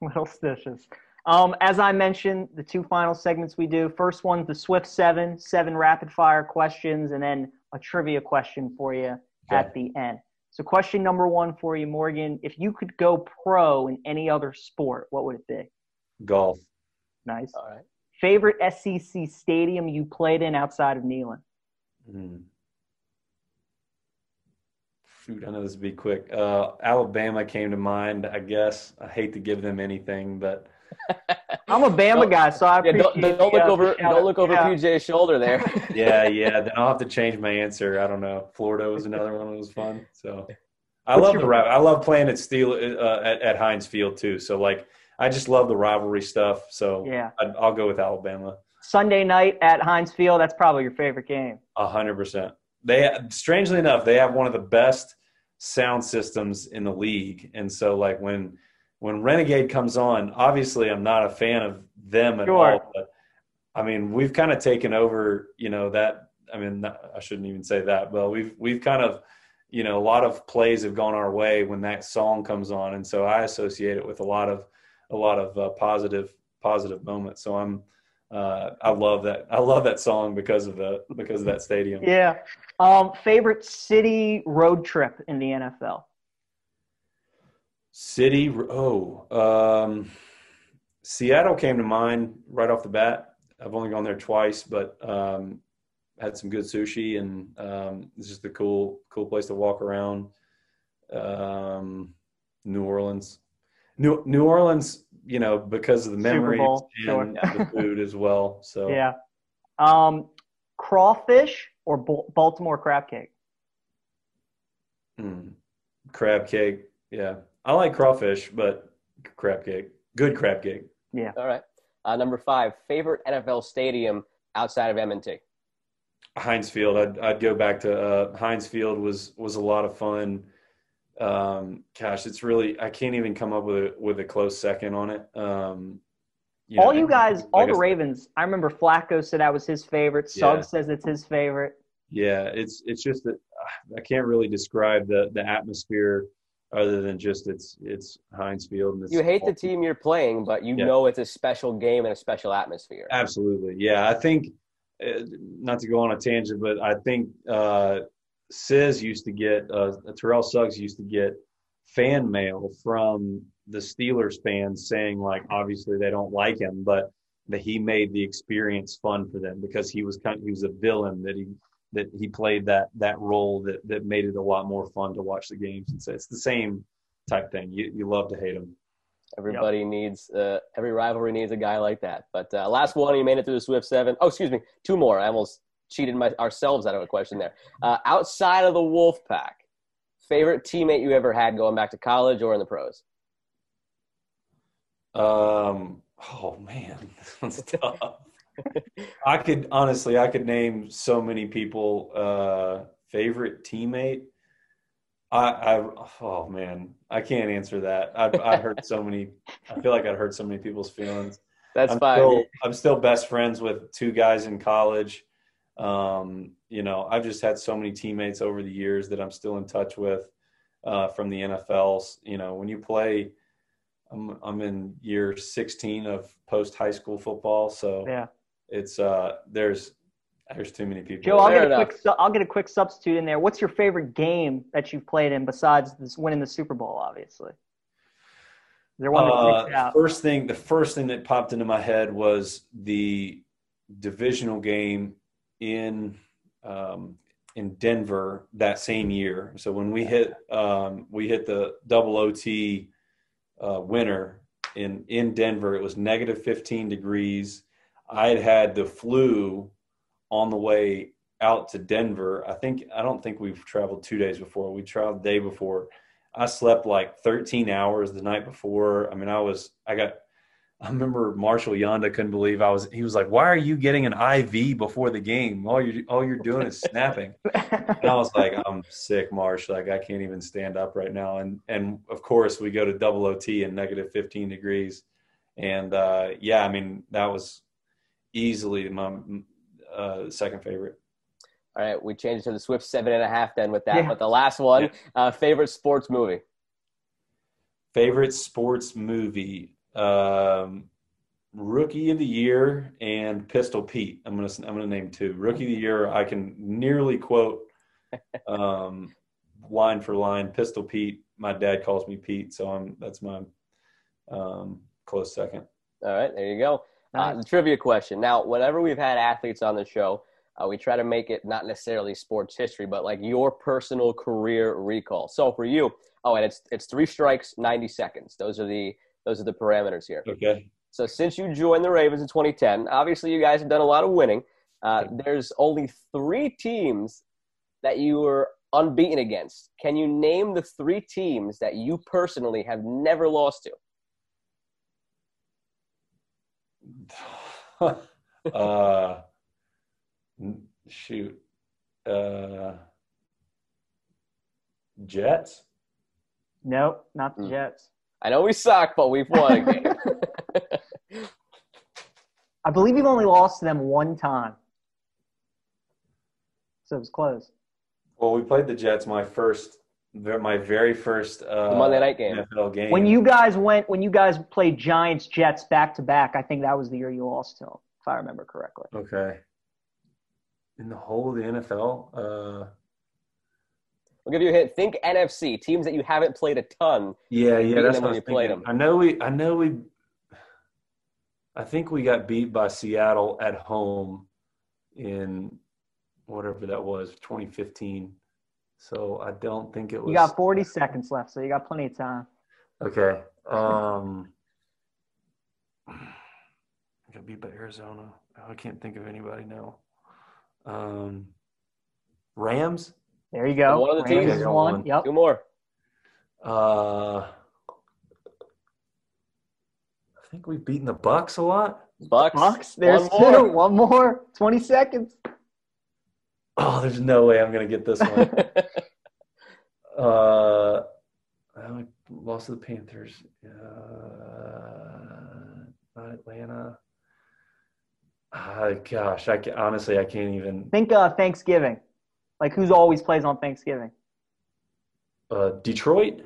Little stitious. Um, as I mentioned, the two final segments we do. First one's the Swift Seven, seven rapid fire questions, and then a trivia question for you okay. at the end. So, question number one for you, Morgan: If you could go pro in any other sport, what would it be? Golf. Nice. All right. Favorite SEC stadium you played in outside of Neyland? Mm. Shoot, I know this would be quick. Uh, Alabama came to mind. I guess I hate to give them anything, but I'm a Bama guy, so I yeah, don't, don't, look over don't look over yeah. PJ's shoulder there. yeah, yeah. Then I'll have to change my answer. I don't know. Florida was another one that was fun. So I What's love your, the I love playing at Steel uh, at, at Heinz Field too. So like I just love the rivalry stuff. So yeah, i will go with Alabama. Sunday night at Heinz Field. That's probably your favorite game. A hundred percent. They strangely enough, they have one of the best sound systems in the league, and so like when when Renegade comes on, obviously I'm not a fan of them at sure. all. But I mean, we've kind of taken over. You know that. I mean, I shouldn't even say that, but we've we've kind of you know a lot of plays have gone our way when that song comes on, and so I associate it with a lot of a lot of uh, positive positive moments. So I'm uh, I love that I love that song because of the because of that stadium. Yeah. Um, favorite city road trip in the NFL. City oh um, Seattle came to mind right off the bat. I've only gone there twice, but um, had some good sushi and um, it's just a cool cool place to walk around. Um, New Orleans. New New Orleans, you know, because of the memories Bowl, and sure. the food as well. So yeah, um, crawfish or Baltimore crab cake. Mm. Crab cake, yeah. I like crawfish, but crab cake, good crab cake. Yeah. All right. Uh, number five, favorite NFL stadium outside of M&T. Heinz Field. I'd, I'd go back to uh, Heinz Field was was a lot of fun um, gosh, it's really I can't even come up with a with a close second on it. Um, you all know, you guys, like all the Ravens. I remember Flacco said that was his favorite. Suggs yeah. says it's his favorite. Yeah, it's it's just that I can't really describe the the atmosphere other than just it's it's Heinz Field. And it's you hate the team you're playing, but you yeah. know it's a special game and a special atmosphere. Absolutely, yeah. I think uh, not to go on a tangent, but I think uh, Sis used to get, uh, Terrell Suggs used to get fan mail from the Steelers fans saying like, obviously they don't like him, but that he made the experience fun for them because he was kind of, he was a villain that he that he played that that role that that made it a lot more fun to watch the games and so it's the same type thing. You you love to hate him. Everybody yep. needs uh, every rivalry needs a guy like that. But uh, last one, he made it through the Swift Seven. Oh, excuse me, two more. I almost cheated my, ourselves out of a question there. Uh, outside of the Wolf Pack, favorite teammate you ever had going back to college or in the pros? Um. Oh man, that's tough. I could honestly, I could name so many people. Uh, favorite teammate. I, I, oh man, I can't answer that. I've, I heard so many. I feel like I've hurt so many people's feelings. That's I'm fine. Still, I'm still best friends with two guys in college. Um, you know, I've just had so many teammates over the years that I'm still in touch with uh, from the NFLs. You know, when you play, I'm I'm in year 16 of post high school football, so yeah, it's uh, there's There's too many people. Joe, I'll get a quick. su- I'll get a quick substitute in there. What's your favorite game that you've played in besides this winning the Super Bowl? Obviously, is there one Uh, sticks out? first thing, the first thing that popped into my head was the divisional game in um, in Denver that same year. So when we hit um, we hit the double OT uh, winner in in Denver, it was negative 15 degrees. I had had the flu on the way out to Denver. I think I don't think we've traveled two days before. We traveled the day before. I slept like 13 hours the night before. I mean, I was I got. I remember Marshal Yanda couldn't believe I was. He was like, "Why are you getting an IV before the game? All you all you're doing is snapping." And I was like, "I'm sick, Marsh. Like I can't even stand up right now." And and of course we go to double OT and negative 15 degrees, and uh, yeah, I mean that was easily my uh, second favorite. All right, we changed to the Swift seven and a half then with that. Yeah. But the last one, uh, favorite sports movie. Favorite sports movie, um, Rookie of the Year and Pistol Pete. I'm gonna I'm gonna name two. Rookie of the Year, I can nearly quote um, line for line. Pistol Pete. My dad calls me Pete, so I'm that's my um, close second. All right, there you go. Uh, the trivia question. Now, whenever we've had athletes on the show, uh, we try to make it not necessarily sports history, but like your personal career recall. So for you, oh, and it's it's three strikes, ninety seconds. Those are the those are the parameters here. Okay. So since you joined the Ravens in 2010, obviously you guys have done a lot of winning. Uh, there's only three teams that you were unbeaten against. Can you name the three teams that you personally have never lost to? uh, shoot. Uh, Jets. nope, not the Hmm. Jets. I know we suck, but we've won a game. I believe you've only lost to them one time, so it was close. Well, we played the Jets my first, my very first uh, Monday night game. NFL game. When you guys went, when you guys played Giants Jets back to back, I think that was the year you lost to them, if I remember correctly. okay, in the whole of the NFL, uh, I'll give you a hint. Think NFC teams that you haven't played a ton. yeah, yeah, that's them what when I you played them. I know we, I know we, I think we got beat by Seattle at home in whatever that was, 2015. So I don't think it was. You got 40 seconds left, so you got plenty of time. Okay. Um, I got beat by Arizona. I can't think of anybody now. Um, Rams. There you go. One of the Rams teams. is one. Yep. Two more. Uh, I think we've beaten the Bucks a lot. Bucks. Bucks. There's One more. two. One more. 20 seconds. Oh, there's no way I'm gonna get this one. uh, I lost to the Panthers. Uh, not Atlanta. Ah, gosh, I ca- honestly I can't even. Think uh, Thanksgiving. Like who's always plays on Thanksgiving? Uh, Detroit.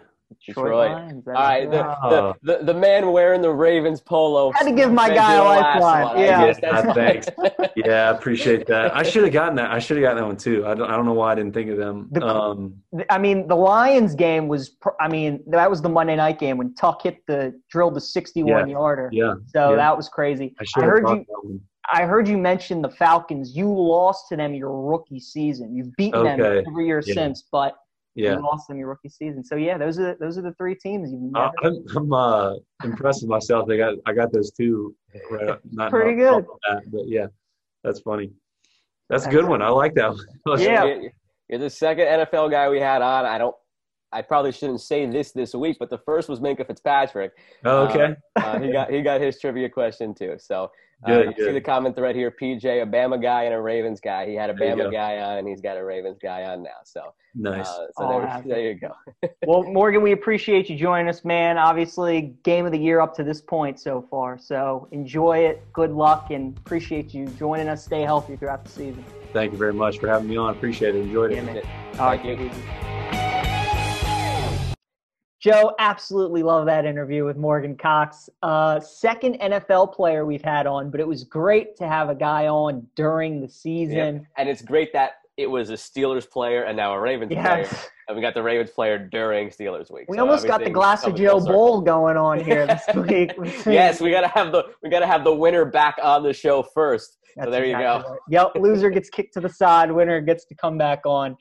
Detroit. Lions, that All is right, the, correct. The, the, the man wearing the Ravens polo. Had to give my guy a the lifeline. one. Yeah. guess that's thanks. Yeah, I appreciate that. I should have gotten that. I should have gotten that one too. I don't. I don't know why I didn't think of them. The- Um, I mean, the Lions game was. pr- I mean, that was the Monday night game when Tuck hit the drilled the 61 yarder. yeah, So yeah. that was crazy. I I have heard thought you. That one. I heard you mention the Falcons. You lost to them your rookie season. You've beaten them every year Yeah. since, but Yeah, you lost them your rookie season. So yeah, those are those are the three teams you've I- never. I'm, I'm uh, impressed with myself. I got I got those two. Right, up- not, Pretty good. off the bat, but yeah, that's funny. That's a good one. I like that one. Yeah. You're, you're the second NFL guy we had on. I don't. I probably shouldn't say this this week, but the first was Minkah Fitzpatrick. Oh, okay. Uh, he got he got his trivia question too. So uh, Good, see the comment thread here: PJ, a Bama guy and a Ravens guy. He had a There Bama guy on, and he's got a Ravens guy on now. So, Nice. uh, so there, happy. there you go. well, Morgan, we appreciate you joining us, man. Obviously, game of the year up to this point so far. So enjoy it. Good luck, and appreciate you joining us. Stay healthy throughout the season. Thank you very much for having me on. Appreciate it. Enjoyed it. Yeah, man. Thank All right, you. take it easy. Joe, absolutely love that interview with Morgan Cox. Uh, second NFL player we've had on, but it was great to have a guy on during the season. Yep. And it's great that it was a Steelers player and now a Ravens yes. player. And we got the Ravens player during Steelers week. We so almost got the glass of Joe Bowl going on here this week. yes, we gotta have the we gotta have the winner back on the show first. That's so there exactly you go. Right. Yep, loser gets kicked to the side, winner gets to come back on.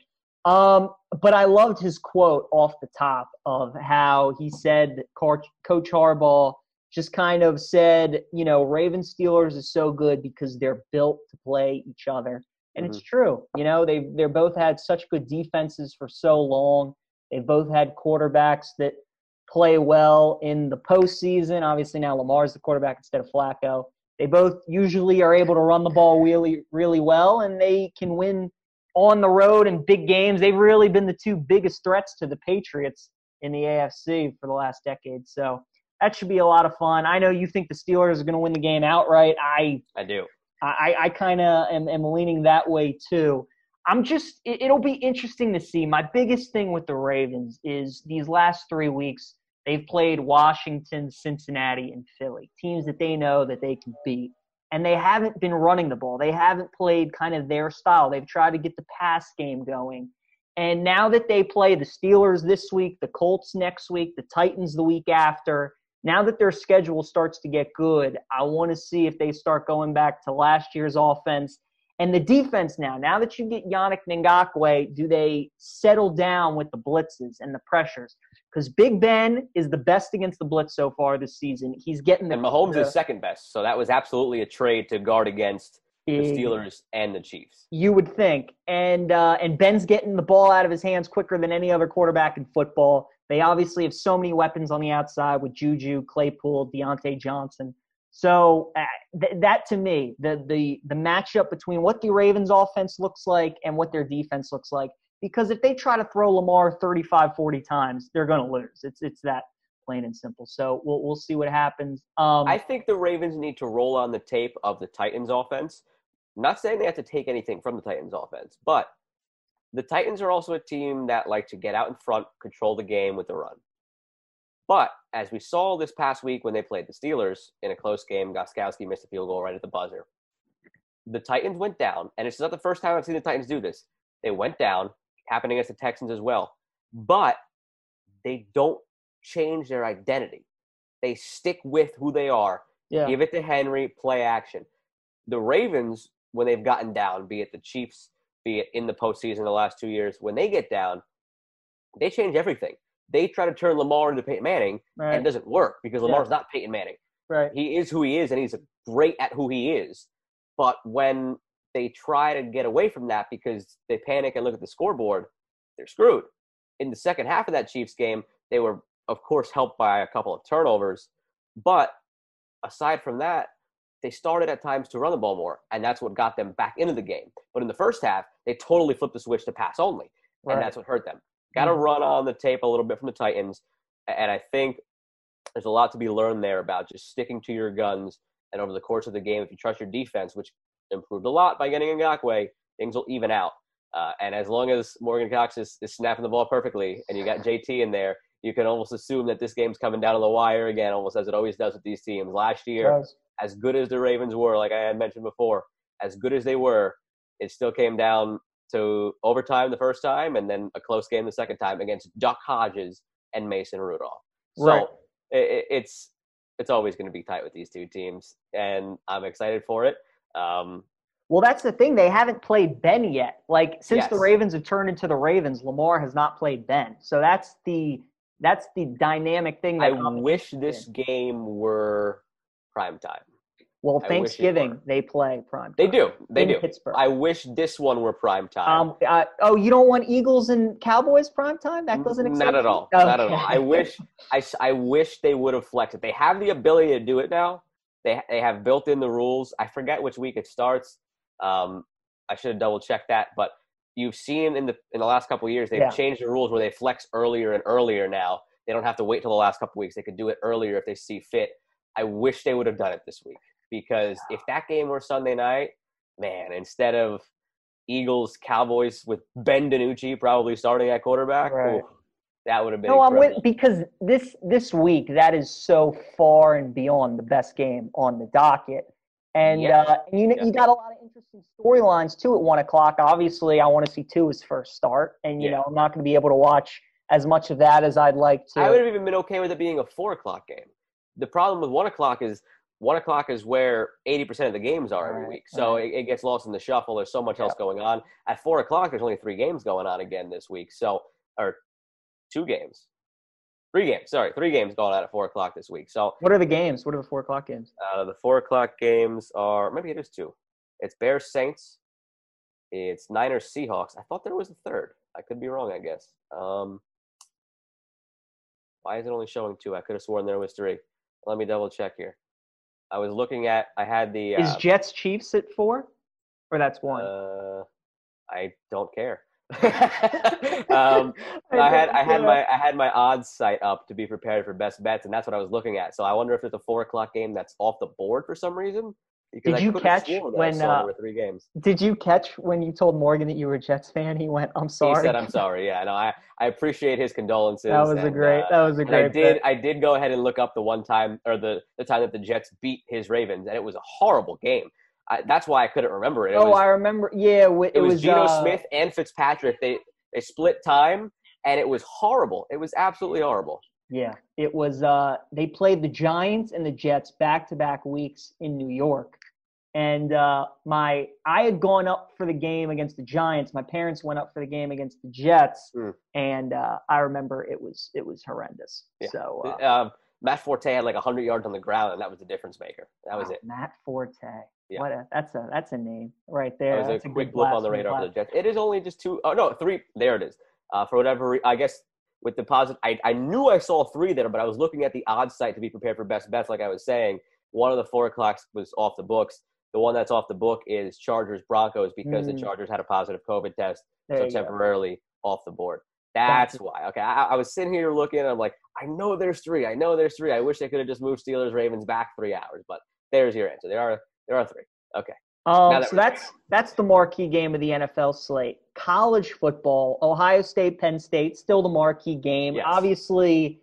Um, but I loved his quote off the top of how he said Coach, Coach Harbaugh just kind of said, you know, Raven Steelers is so good because they're built to play each other. And mm-hmm. it's true. You know, they they're both had such good defenses for so long. They've both had quarterbacks that play well in the postseason. Obviously now Lamar's the quarterback instead of Flacco. They both usually are able to run the ball really really well and they can win on the road in big games. They've really been the two biggest threats to the Patriots in the AFC for the last decade. So that should be a lot of fun. I know you think the Steelers are going to win the game outright. I I do. I, I kind of am, am leaning that way too. I'm just it, it'll be interesting to see. My biggest thing with the Ravens is these last three weeks they've played Washington, Cincinnati, and Philly, teams that they know that they can beat and they haven't been running the ball. They haven't played kind of their style. They've tried to get the pass game going. And now that they play the Steelers this week, the Colts next week, the Titans the week after, now that their schedule starts to get good, I want to see if they start going back to last year's offense and the defense now. Now that you get Yannick Ngakoue, do they settle down with the blitzes and the pressures? Because Big Ben is the best against the blitz so far this season. He's getting the and Mahomes the, is second best, so that was absolutely a trade to guard against the Steelers and the Chiefs. You would think, and uh, and Ben's getting the ball out of his hands quicker than any other quarterback in football. They obviously have so many weapons on the outside with Juju, Claypool, Diontae Johnson. So uh, th- that to me, the the the matchup between what the Ravens offense looks like and what their defense looks like because if they try to throw Lamar 35, 40 times, they're going to lose. It's it's that plain and simple. So we'll we'll see what happens. Um, I think the Ravens need to roll on the tape of the Titans offense. I'm not saying they have to take anything from the Titans offense, but the Titans are also a team that like to get out in front, control the game with the run. But as we saw this past week when they played the Steelers in a close game, Gostkowski missed a field goal right at the buzzer. The Titans went down, and it's not the first time I've seen the Titans do this. They went down, happening against the Texans as well. But they don't change their identity. They stick with who they are. Yeah. Give it to Henry, play action. The Ravens, when they've gotten down, be it the Chiefs, be it in the postseason the last two years, when they get down, they change everything. They try to turn Lamar into Peyton Manning, right. and it doesn't work because Lamar's yeah. not Peyton Manning. Right. He is who he is, and he's great at who he is. But when they try to get away from that because they panic and look at the scoreboard, they're screwed. In the second half of that Chiefs game, they were, of course, helped by a couple of turnovers. But aside from that, they started at times to run the ball more, and that's what got them back into the game. But in the first half, they totally flipped the switch to pass only, and right. that's what hurt them. Got to mm-hmm. run on the tape a little bit from the Titans, and I think there's a lot to be learned there about just sticking to your guns. And over the course of the game, if you trust your defense, which improved a lot by getting Ngakoue, things will even out. Uh, and as long as Morgan Cox is, is snapping the ball perfectly and you got JT in there, you can almost assume that this game's coming down to the wire again, almost as it always does with these teams. Last year, as good as the Ravens were, like I had mentioned before, as good as they were, it still came down to overtime the first time and then a close game the second time against Duck Hodges and Mason Rudolph. So right. it, it's it's always going to be tight with these two teams, and I'm excited for it. Um, well, that's the thing. They haven't played Ben yet. Like since yes. the Ravens have turned into the Ravens, Lamar has not played Ben. So that's the that's the dynamic thing. I wish this in. game were prime time. Well, Thanksgiving they play prime. Time they do. They do. Pittsburgh. I wish this one were prime time. Um, uh, oh, you don't want Eagles and Cowboys prime time? That doesn't exist. Not at all. Okay. Not at all. I wish. I, I wish they would have flexed it. They have the ability to do it now. They they have built in the rules. I forget which week it starts. Um, I should have double checked that, but you've seen in the in the last couple of years they've yeah. changed the rules where they flex earlier and earlier now. They don't have to wait till the last couple weeks. They could do it earlier if they see fit. I wish they would have done it this week because if that game were Sunday night, man, instead of Eagles Cowboys with Ben DiNucci probably starting at quarterback, right. ooh, That would have been no. I'm with because this this week that is so far and beyond the best game on the docket, and Yeah. uh, and you Yeah. you got a lot of interesting storylines too at one o'clock. Obviously, I want to see Tua's first start, and you Yeah. know I'm not going to be able to watch as much of that as I'd like to. I would have even been okay with it being a four o'clock game. The problem with one o'clock is one o'clock is where eighty percent of the games are every week, so it, it gets lost in the shuffle. There's so much else going on. At four o'clock, there's only three games going on again this week, so or two games, three games. Sorry, three games going on at four o'clock this week. So what are the games? What are the four o'clock games? uh, the four o'clock games are maybe it is two. It's Bears Saints. It's Niners Seahawks. I thought there was a third. I could be wrong. I guess. Um, why is it only showing two? I could have sworn there was three. Let me double check here. I was looking at. I had the. Is Uh, Jets Chiefs at four, or that's one? uh, I don't care. um, I had I had my I had my odds site up to be prepared for best bets, and that's what I was looking at. So I wonder if it's a four o'clock game that's off the board for some reason. Because Did I you catch sworn that I when, uh, three games? Did you catch when you told Morgan that you were a Jets fan? He went, "I'm sorry." He said, "I'm sorry." Yeah, no, I I appreciate his condolences. That was a great. uh, that was a great. I did bet. I did go ahead and look up the one time or the the time that the Jets beat his Ravens, and it was a horrible game. I, that's why I couldn't remember it. It oh, was, I remember. Yeah, w- it was, Geno uh, Smith and Fitzpatrick. They they split time, and it was horrible. It was absolutely horrible. Yeah, it was. Uh, they played the Giants and the Jets back to back weeks in New York, and uh, my I had gone up for the game against the Giants. My parents went up for the game against the Jets, Mm. and uh, I remember it was it was horrendous. Yeah. So uh, Um, Matt Forte had like 100 yards on the ground, and that was the difference maker. That was wow, it. Matt Forte. Yeah. What a, that's a that's a name right there. That was That's a good quick blip on the blast radar for the Jets. It is only just two oh no, three. There it is. Uh, for whatever, re- I guess with deposit, I, I knew I saw three there, but I was looking at the odds site to be prepared for best bets. Like I was saying, one of the four o'clocks was off the books. The one that's off the book is Chargers Broncos because Mm. the Chargers had a positive COVID test, There so you go. temporarily off the board. That's why. Okay, I, I was sitting here looking, and I'm like, I know there's three. I know there's three. I wish they could have just moved Steelers Ravens back three hours, but there's your answer. There are there are three. Okay. Um, that so that's that's the marquee game of the NFL slate. College football, Ohio State, Penn State, still the marquee game. Yes. Obviously,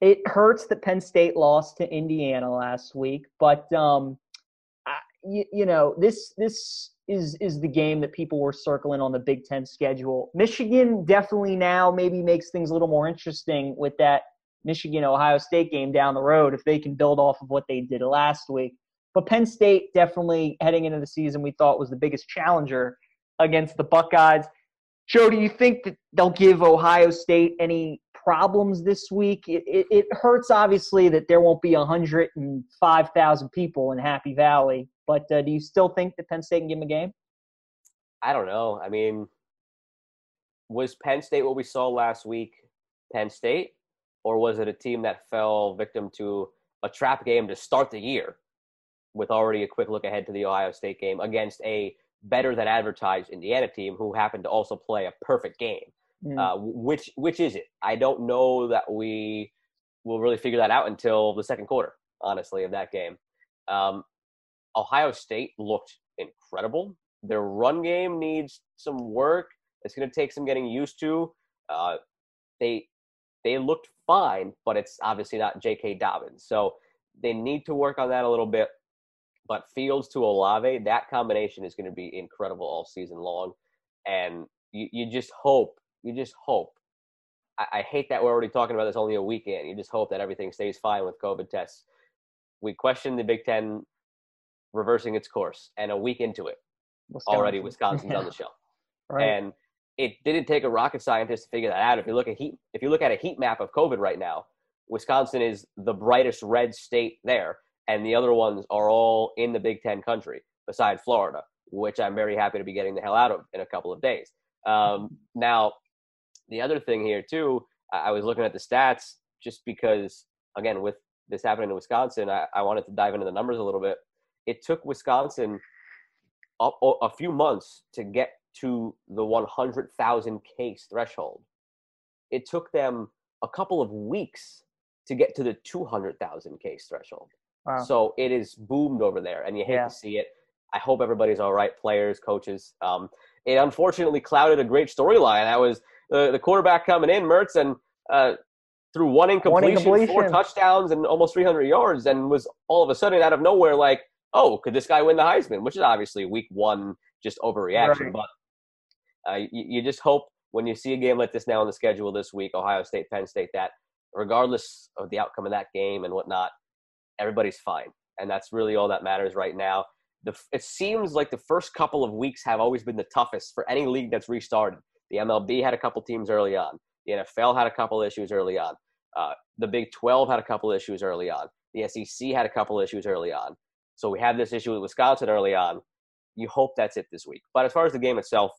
it hurts that Penn State lost to Indiana last week, but um, I, you, you know this this is is the game that people were circling on the Big Ten schedule. Michigan definitely now maybe makes things a little more interesting with that Michigan Ohio State game down the road if they can build off of what they did last week. But Penn State definitely heading into the season we thought was the biggest challenger against the Buckeyes. Joe, do you think that they'll give Ohio State any problems this week? It, it, it hurts obviously that there won't be 105,000 people in Happy Valley, but uh, do you still think that Penn State can give them a game? I don't know. I mean, was Penn State what we saw last week Penn State? Or was it a team that fell victim to a trap game to start the year with already a quick look ahead to the Ohio State game against a better than advertised Indiana team who happened to also play a perfect game? Mm. Uh, which which is it? I don't know that we will really figure that out until the second quarter, honestly, of that game. Um, Ohio State looked incredible. Their run game needs some work. It's going to take some getting used to. Uh, they they looked fine, but it's obviously not J.K. Dobbins, so they need to work on that a little bit. But Fields to Olave, that combination is going to be incredible all season long, and you, you just hope, you just hope. I, I hate that we're already talking about this only a weekend. You just hope that everything stays fine with COVID tests. We question the Big Ten reversing its course, and a week into it, already Wisconsin's on the shelf. Right. And it didn't take a rocket scientist to figure that out. If you look at heat, if you look at a heat map of COVID right now, Wisconsin is the brightest red state there, and the other ones are all in the Big Ten country, besides Florida, which I'm very happy to be getting the hell out of in a couple of days. Um, now, the other thing here too, I, was looking at the stats just because, again, with this happening in Wisconsin, I, I wanted to dive into the numbers a little bit. It took Wisconsin a, a few months to get to the 100,000 case threshold. It took them a couple of weeks to get to the 200,000 case threshold. Wow. So it is boomed over there, and you hate Yeah. to see it. I hope everybody's all right, players, coaches. Um, it unfortunately clouded a great storyline. That was uh, the quarterback coming in, Mertz, and uh, threw one incompletion, one incompletion, four touchdowns, and almost 300 yards, and was all of a sudden out of nowhere like, oh, could this guy win the Heisman? Which is obviously week one just overreaction, right. but uh, you, you just hope when you see a game like this now on the schedule this week, Ohio State, Penn State, that regardless of the outcome of that game and whatnot, everybody's fine, and that's really all that matters right now. The, it seems like the first couple of weeks have always been the toughest for any league that's restarted. The MLB had a couple teams early on. The NFL had a couple issues early on. Uh, the Big 12 had a couple issues early on. The SEC had a couple issues early on. So we have this issue with Wisconsin early on. You hope that's it this week. But as far as the game itself,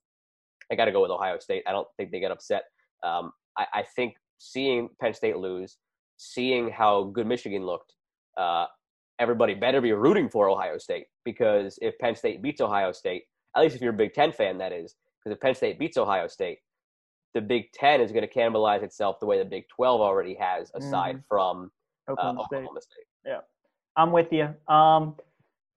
I got to go with Ohio State. I don't think they get upset. Um, I, I, think seeing Penn State lose, seeing how good Michigan looked, uh, everybody better be rooting for Ohio State because if Penn State beats Ohio State, at least if you're a Big Ten fan, that is, because if Penn State beats Ohio State, the Big Ten is going to cannibalize itself the way the Big Twelve already has, aside mm. from uh, Oklahoma, uh, Oklahoma State. State. Yeah, I'm with you. Um,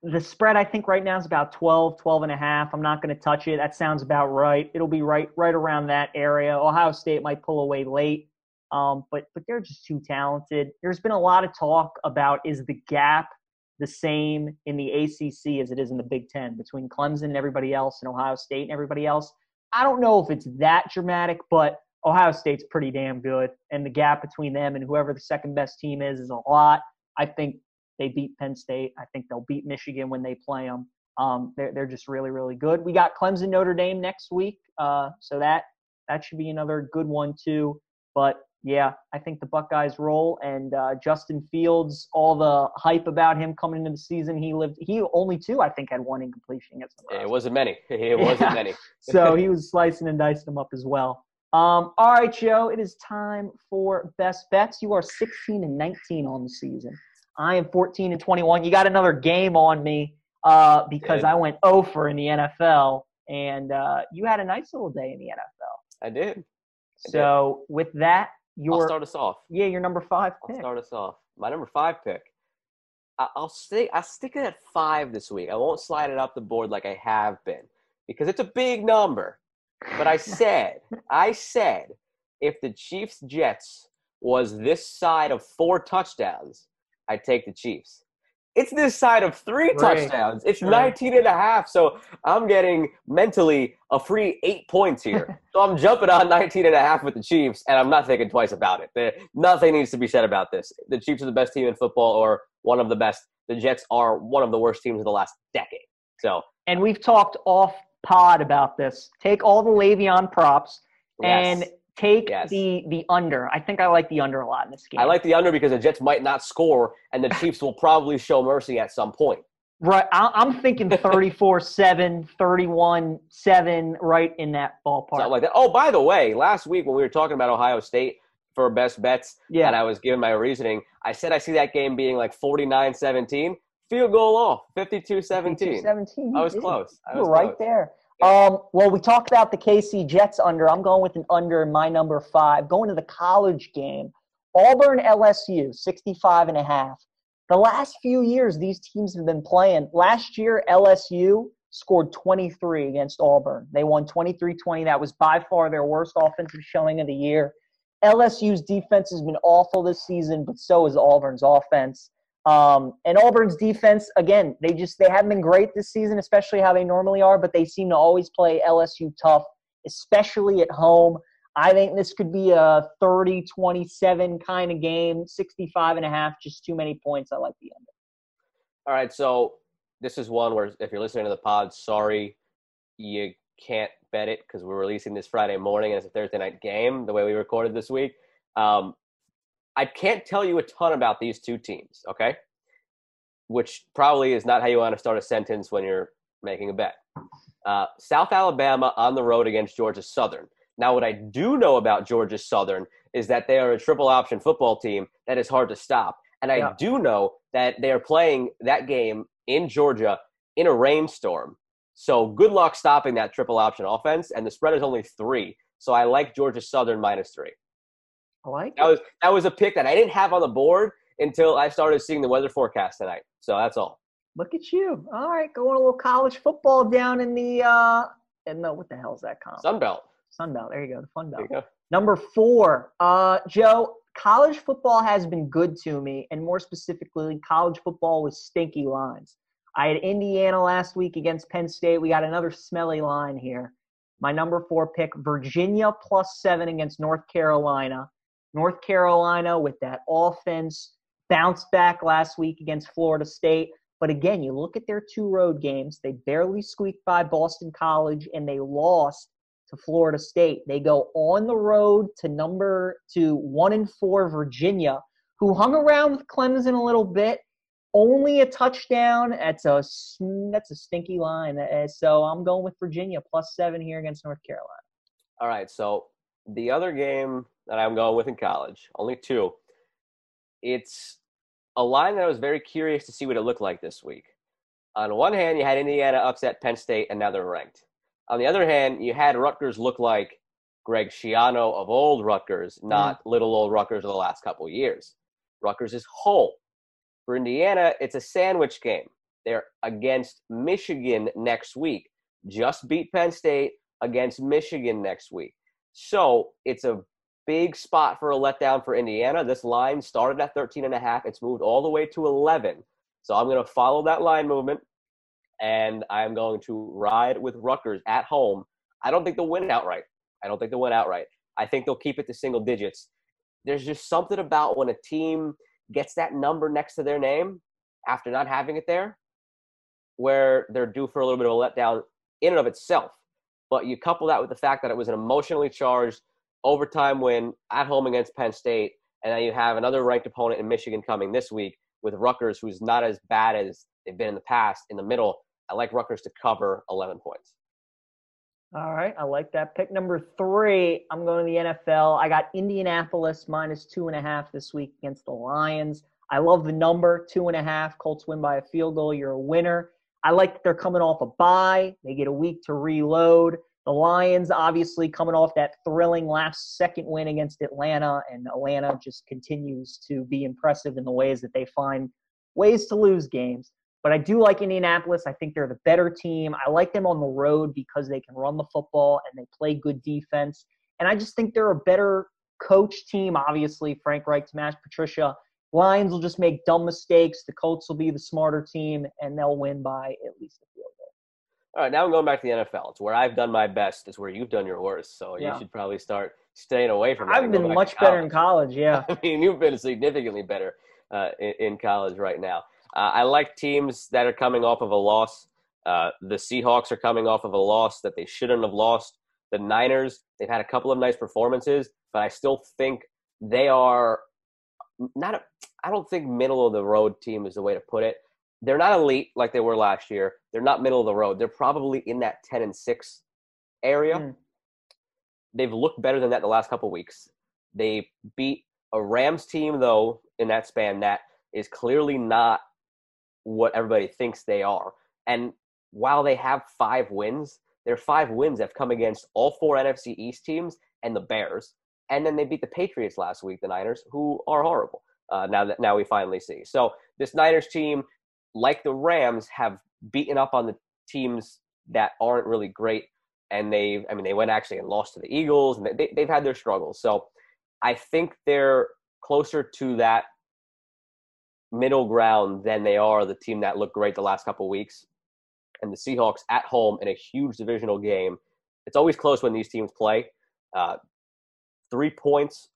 the spread I think right now is about 12, 12 and a half. I'm not going to touch it. That sounds about right. It'll be right right around that area. Ohio State might pull away late. Um, but but they're just too talented. There's been a lot of talk about is the gap the same in the ACC as it is in the Big Ten between Clemson and everybody else and Ohio State and everybody else. I don't know if it's that dramatic, but Ohio State's pretty damn good, and the gap between them and whoever the second best team is is a lot. I think they beat Penn State. I think they'll beat Michigan when they play them. Um, they're they're just really really good. We got Clemson Notre Dame next week, uh, so that that should be another good one too. But yeah, I think the Buckeyes roll and uh, Justin Fields. All the hype about him coming into the season, he lived. He only two, I think, had one incompletion against. It wasn't many. It wasn't yeah. many. so he was slicing and dicing them up as well. Um, all right, Joe, it is time for best bets. You are 16 and 19 on the season. I am 14 and 21. You got another game on me uh, because I went over in the NFL, and uh, you had a nice little day in the NFL. I did. I so did. with that, your I'll start us off. Yeah, your number five pick. I'll start us off. My number five pick. I'll stay. I'll stick it at five this week. I won't slide it up the board like I have been because it's a big number. But I said, I said, if the Chiefs Jets was this side of four touchdowns, I'd take the Chiefs. It's this side of three right. touchdowns. It's right. 19 and a half. So I'm getting mentally a free eight points here. so I'm jumping on 19 and a half with the Chiefs, and I'm not thinking twice about it. Nothing needs to be said about this. The Chiefs are the best team in football or one of the best. The Jets are one of the worst teams of the last decade. So, and we've talked off pod about this. Take all the Le'Veon props yes. and take yes. the the under. I think I like the under a lot in this game. I like the under because the Jets might not score, and the Chiefs will probably show mercy at some point. Right. I'm thinking 34 7, 31 7, right in that ballpark. Something like that. Oh, by the way, last week when we were talking about Ohio State for best bets, yeah. and I was giving my reasoning, I said I see that game being like 49 17. Field goal off, 52 17. 17. I was close. I was right there. Um, well, we talked about the KC Jets under. I'm going with an under in my number five. Going to the college game. Auburn LSU, 65 and a half. The last few years, these teams have been playing. Last year, LSU scored 23 against Auburn. They won 23 20. That was by far their worst offensive showing of the year. LSU's defense has been awful this season, but so is Auburn's offense. Um, and Auburn's defense, again, they just they haven't been great this season, especially how they normally are, but they seem to always play LSU tough, especially at home. I think this could be a 30 27 kind of game, 65 and a half, just too many points. I like the under. All right, so this is one where if you're listening to the pod, sorry you can't bet it because we're releasing this Friday morning and it's a Thursday night game, the way we recorded this week. Um, I can't tell you a ton about these two teams, okay? Which probably is not how you want to start a sentence when you're making a bet. Uh, South Alabama on the road against Georgia Southern. Now, what I do know about Georgia Southern is that they are a triple option football team that is hard to stop. And I yeah. do know that they are playing that game in Georgia in a rainstorm. So good luck stopping that triple option offense. And the spread is only three. So I like Georgia Southern minus three. I like that it. was that was a pick that I didn't have on the board until I started seeing the weather forecast tonight. So that's all. Look at you. All right, going a little college football down in the uh in the what the hell is that comp? Sun Belt. Sun Belt. There you go. The Fun Belt. Number four, uh, Joe, college football has been good to me, and more specifically, college football with stinky lines. I had Indiana last week against Penn State. We got another smelly line here. My number four pick, Virginia plus seven against North Carolina. North Carolina with that offense bounced back last week against Florida State. But again, you look at their two road games, they barely squeaked by Boston College and they lost to Florida State. They go on the road to number to one and four Virginia, who hung around with Clemson a little bit. Only a touchdown. That's a that's a stinky line. Uh, so I'm going with Virginia plus seven here against North Carolina. All right. So the other game that I'm going with in college, only two. It's a line that I was very curious to see what it looked like this week. On one hand, you had Indiana upset Penn State, and now they're ranked. On the other hand, you had Rutgers look like Greg Schiano of old Rutgers, mm-hmm. not mm. little old Rutgers of the last couple years. Rutgers is whole. For Indiana, it's a sandwich game. They're against Michigan next week. Just beat Penn State against Michigan next week. So it's a big spot for a letdown for Indiana. This line started at 13 and a half. It's moved all the way to 11. So I'm going to follow that line movement and I'm going to ride with Rutgers at home. I don't think they'll win outright. I don't think they'll win outright. I think they'll keep it to single digits. There's just something about when a team gets that number next to their name after not having it there where they're due for a little bit of a letdown in and of itself. But you couple that with the fact that it was an emotionally charged overtime win at home against Penn State, and then you have another ranked opponent in Michigan coming this week with Rutgers, who's not as bad as they've been in the past in the middle. I like Rutgers to cover 11 points. All right, I like that. Pick number three, I'm going to the NFL. I got Indianapolis minus two and a half this week against the Lions. I love the number two and a half. Colts win by a field goal. You're a winner. I like that they're coming off a bye. They get a week to reload. The Lions, obviously, coming off that thrilling last second win against Atlanta, and Atlanta just continues to be impressive in the ways that they find ways to lose games. But I do like Indianapolis. I think they're the better team. I like them on the road because they can run the football and they play good defense. And I just think they're a better coach team. Obviously, Frank Reich Matt Patricia. Lions will just make dumb mistakes. The Colts will be the smarter team, and they'll win by at least a field goal. All right, now I'm going back to the NFL. It's where I've done my best. It's where you've done your worst. So yeah. you should probably start staying away from. I've been much better in college. Yeah, I mean you've been significantly better uh, in, in, college right now. Uh, I like teams that are coming off of a loss. Uh, the Seahawks are coming off of a loss that they shouldn't have lost. The Niners, they've had a couple of nice performances, but I still think they are not. A, I don't think middle of the road team is the way to put it they're not elite like they were last year. They're not middle of the road. They're probably in that 10 and 6 area. Mm. They've looked better than that the last couple weeks. They beat a Rams team though in that span that is clearly not what everybody thinks they are. And while they have 5 wins, their 5 wins have come against all four NFC East teams and the Bears. And then they beat the Patriots last week, the Niners, who are horrible. Uh, now that now we finally see. So this Niners team, like the Rams, have beaten up on the teams that aren't really great. And they, I mean, they went actually and lost to the Eagles, and they, they've had their struggles. So I think they're closer to that middle ground than they are the team that looked great the last couple weeks. And the Seahawks at home in a huge divisional game. It's always close when these teams play. Uh, three points.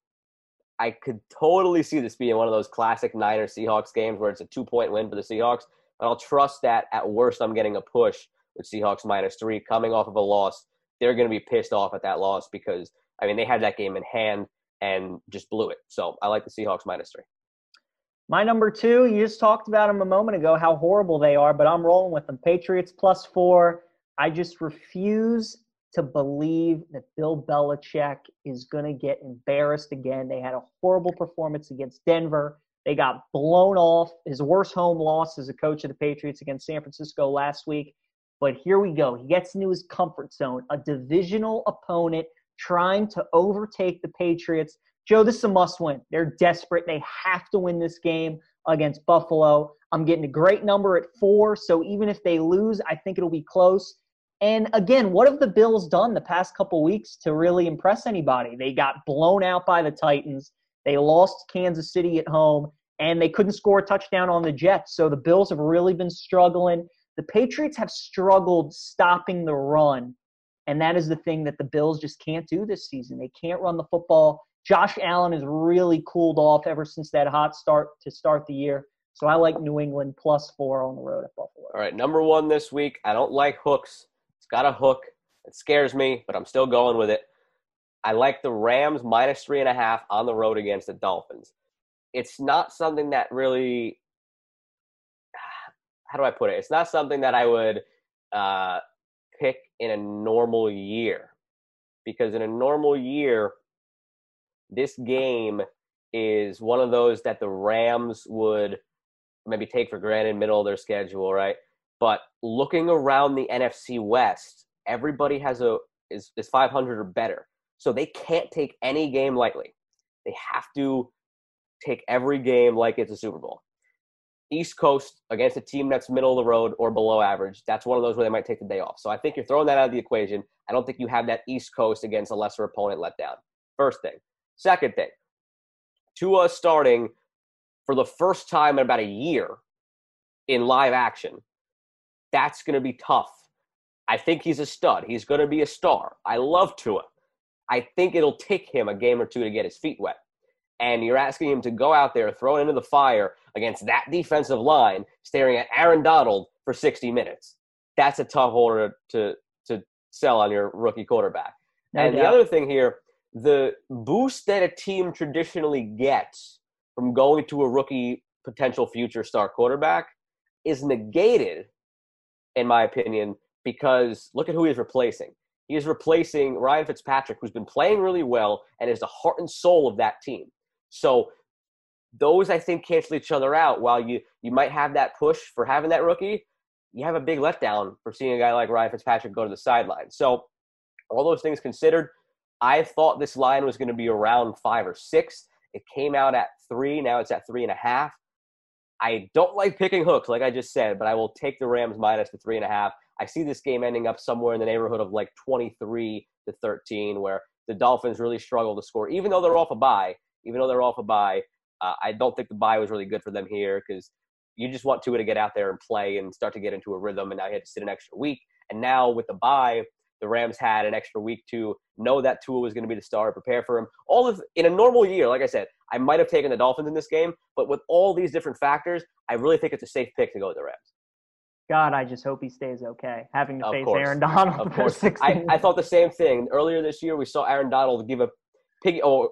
I could totally see this being one of those classic Niners Seahawks games where it's a two point win for the Seahawks. And I'll trust that at worst I'm getting a push with Seahawks minus three coming off of a loss. They're going to be pissed off at that loss because, I mean, they had that game in hand and just blew it. So I like the Seahawks minus three. My number two, you just talked about them a moment ago, how horrible they are, but I'm rolling with them. Patriots plus four. I just refuse to believe that Bill Belichick is going to get embarrassed again. They had a horrible performance against Denver. They got blown off. His worst home loss as a coach of the Patriots against San Francisco last week. But here we go. He gets into his comfort zone, a divisional opponent trying to overtake the Patriots. Joe, this is a must win. They're desperate. They have to win this game against Buffalo. I'm getting a great number at four. So even if they lose, I think it'll be close. And again, what have the Bills done the past couple weeks to really impress anybody? They got blown out by the Titans. They lost Kansas City at home, and they couldn't score a touchdown on the Jets. So the Bills have really been struggling. The Patriots have struggled stopping the run, and that is the thing that the Bills just can't do this season. They can't run the football. Josh Allen has really cooled off ever since that hot start to start the year. So I like New England plus four on the road at Buffalo. All right, number one this week. I don't like hooks. Got a hook. It scares me, but I'm still going with it. I like the Rams minus three and a half on the road against the Dolphins. It's not something that really, how do I put it? It's not something that I would uh, pick in a normal year. Because in a normal year, this game is one of those that the Rams would maybe take for granted middle of their schedule, right? But looking around the NFC West, everybody has a is, is 500 or better. So they can't take any game lightly. They have to take every game like it's a Super Bowl. East Coast against a team that's middle of the road or below average, that's one of those where they might take the day off. So I think you're throwing that out of the equation. I don't think you have that East Coast against a lesser opponent let down. First thing. Second thing, Tua starting for the first time in about a year in live action. That's going to be tough. I think he's a stud. He's going to be a star. I love Tua. I think it'll take him a game or two to get his feet wet. And you're asking him to go out there, throw it into the fire against that defensive line, staring at Aaron Donald for 60 minutes. That's a tough order to, to sell on your rookie quarterback. No and doubt. the other thing here, the boost that a team traditionally gets from going to a rookie potential future star quarterback is negated, in my opinion, because look at who he's replacing. He is replacing Ryan Fitzpatrick, who's been playing really well and is the heart and soul of that team. So those I think cancel each other out. While you you might have that push for having that rookie, you have a big letdown for seeing a guy like Ryan Fitzpatrick go to the sideline. So all those things considered, I thought this line was going to be around five or six. It came out at three. Now it's at three and a half. I don't like picking hooks, like I just said, but I will take the Rams minus the three and a half. I see this game ending up somewhere in the neighborhood of like 23 to 13, where the Dolphins really struggle to score, even though they're off a bye. Even though they're off a bye, uh, I don't think the bye was really good for them here because you just want Tua to get out there and play and start to get into a rhythm. And now he had to sit an extra week. And now with the bye, the Rams had an extra week to know that Tua was going to be the star, prepare for him. All of in a normal year, like I said, I might have taken the Dolphins in this game, but with all these different factors, I really think it's a safe pick to go with the Rams. God, I just hope he stays okay. Having to of face course. Aaron Donald of course. I, I, thought the same thing. Earlier this year, we saw Aaron Donald give a piggy or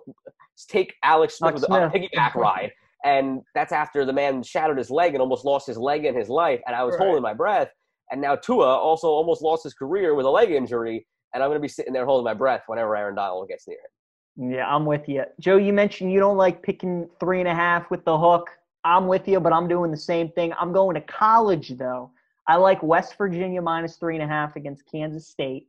take Alex Smith Alex with a piggyback ride, and that's after the man shattered his leg and almost lost his leg in his life. And I was right. holding my breath. And now Tua also almost lost his career with a leg injury, and I'm going to be sitting there holding my breath whenever Aaron Donald gets near him. Yeah, I'm with you. Joe, you mentioned you don't like picking three and a half with the hook. I'm with you, but I'm doing the same thing. I'm going to college, though. I like West Virginia minus three and a half against Kansas State.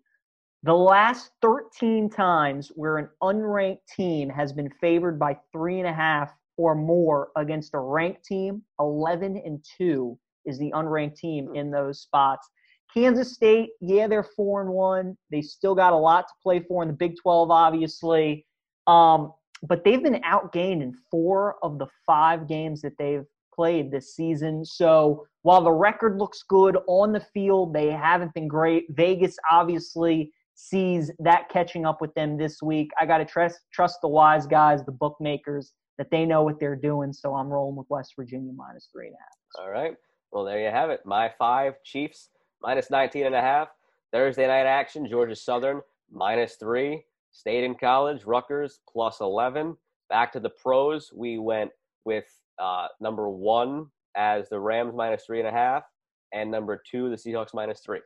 The last 13 times where an unranked team has been favored by three and a half or more against a ranked team, 11 and 2 is the unranked team in those spots. Kansas State, yeah, they're four and one. They still got a lot to play for in the Big 12, obviously. Um, but they've been outgained in four of the five games that they've played this season. So while the record looks good on the field, they haven't been great. Vegas obviously sees that catching up with them this week. I got to trust trust the wise guys, the bookmakers, that they know what they're doing. So I'm rolling with West Virginia minus three and a half. All right. Well, there you have it. My five Chiefs minus 19 and a half. Thursday night action, Georgia Southern minus three. State and College, Rutgers plus 11. Back to the pros, we went with uh, number one as the Rams minus three and a half, and number two, the Seahawks minus three.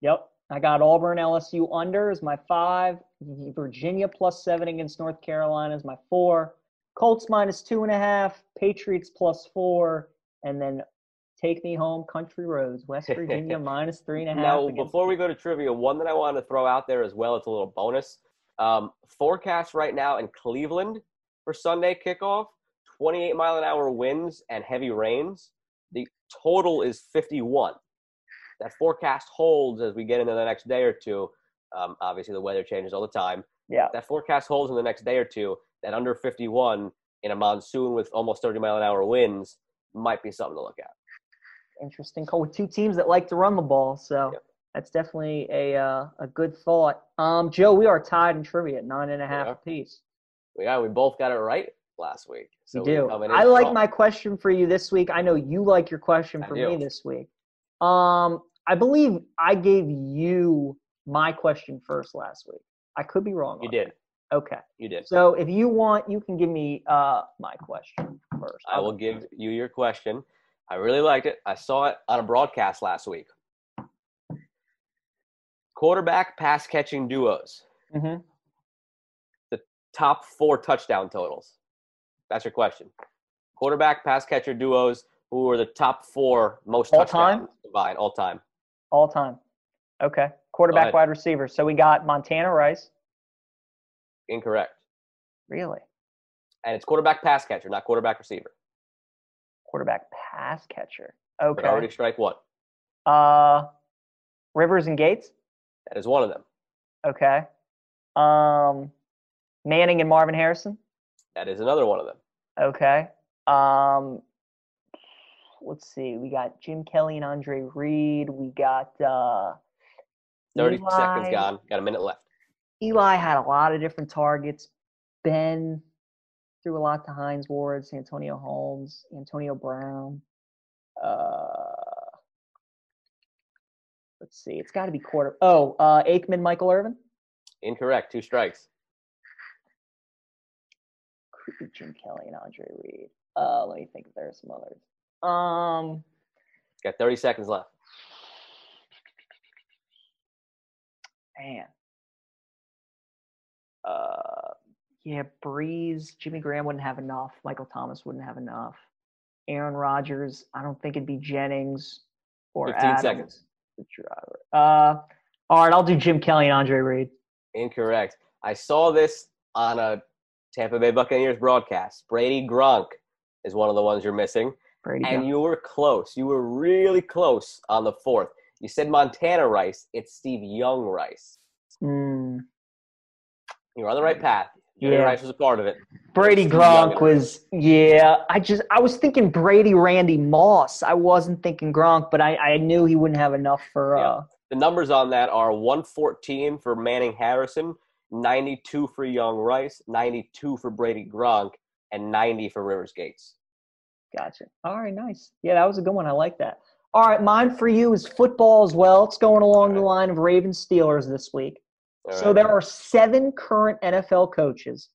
Yep. I got Auburn LSU under as my five. Virginia plus seven against North Carolina is my four. Colts minus two and a half. Patriots plus four. And then Take me home, country roads, West Virginia minus three and a half. Now, before we go to trivia, one that I want to throw out there as well, it's a little bonus. Um, forecast right now in Cleveland for Sunday kickoff 28 mile an hour winds and heavy rains. The total is 51. that forecast holds as we get into the next day or two, um, obviously the weather changes all the time. Yeah. That forecast holds in the next day or two. That under 51 in a monsoon with almost 30 mile an hour winds might be something to look at. Interesting call with two teams that like to run the ball. So Yep. that's definitely a uh, a good thought. Um, Joe, we are tied in trivia, at nine and a half apiece. Yeah, we both got it right last week. So we do. in I like strong. my question for you this week. I know you like your question for me this week. Um, I believe I gave you my question first last week. I could be wrong. You did. that. Okay. You did. So if you want, you can give me uh my question first. I will give you your question. I really liked it. I saw it on a broadcast last week. Quarterback pass catching duos, hmm The top four touchdown totals. That's your question. Quarterback pass catcher duos, who are the top four most All time? combined all time? all time. Okay. Quarterback, wide receiver. So we got Montana Rice. Incorrect. Really? And it's quarterback pass catcher, not quarterback receiver. Quarterback pass catcher. But Okay. already strike one. Uh, Rivers and Gates. That is one of them. Okay. Um, Manning and Marvin Harrison. That is another one of them. Okay. Um, let's see. We got Jim Kelly and Andre Reed. We got uh, 30 Eli. seconds gone. Got a minute left. Eli had a lot of different targets. Ben threw a lot to Hines Ward, Antonio Holmes, Antonio Brown. Uh, let's see. It's got to be quarter. Oh, uh, Aikman, Michael Irvin. Incorrect. Two strikes. Be Jim Kelly and Andre Reed. Uh, let me think if there are some others. Um, Got 30 seconds left. man. Uh, yeah, Brees, Jimmy Graham wouldn't have enough. Michael Thomas wouldn't have enough. Aaron Rodgers, I don't think it'd be Jennings or 15 Adams, seconds. the driver. Uh, all right, I'll do Jim Kelly and Andre Reed. Incorrect. I saw this on a Tampa Bay Buccaneers broadcast. Brady Gronk is one of the ones you're missing. Brady. And Gronk. you were close. You were really close on the fourth. You said Montana Rice. It's Steve Young Rice. Mm, You're on the right path. Yeah. Rice was a part of it. Brady Gronk was yeah. I just I was thinking Brady Randy Moss. I wasn't thinking Gronk, but I, I knew he wouldn't have enough for Yeah. uh The numbers on that are 114 for Manning Harrison, 92 for Young Rice, 92 for Brady Gronk, and 90 for Rivers Gates. Gotcha. All right, nice. Yeah, that was a good one. I like that. All right, mine for you is football as well. It's going along the line of Ravens Steelers this week. All So right. there are seven current NFL coaches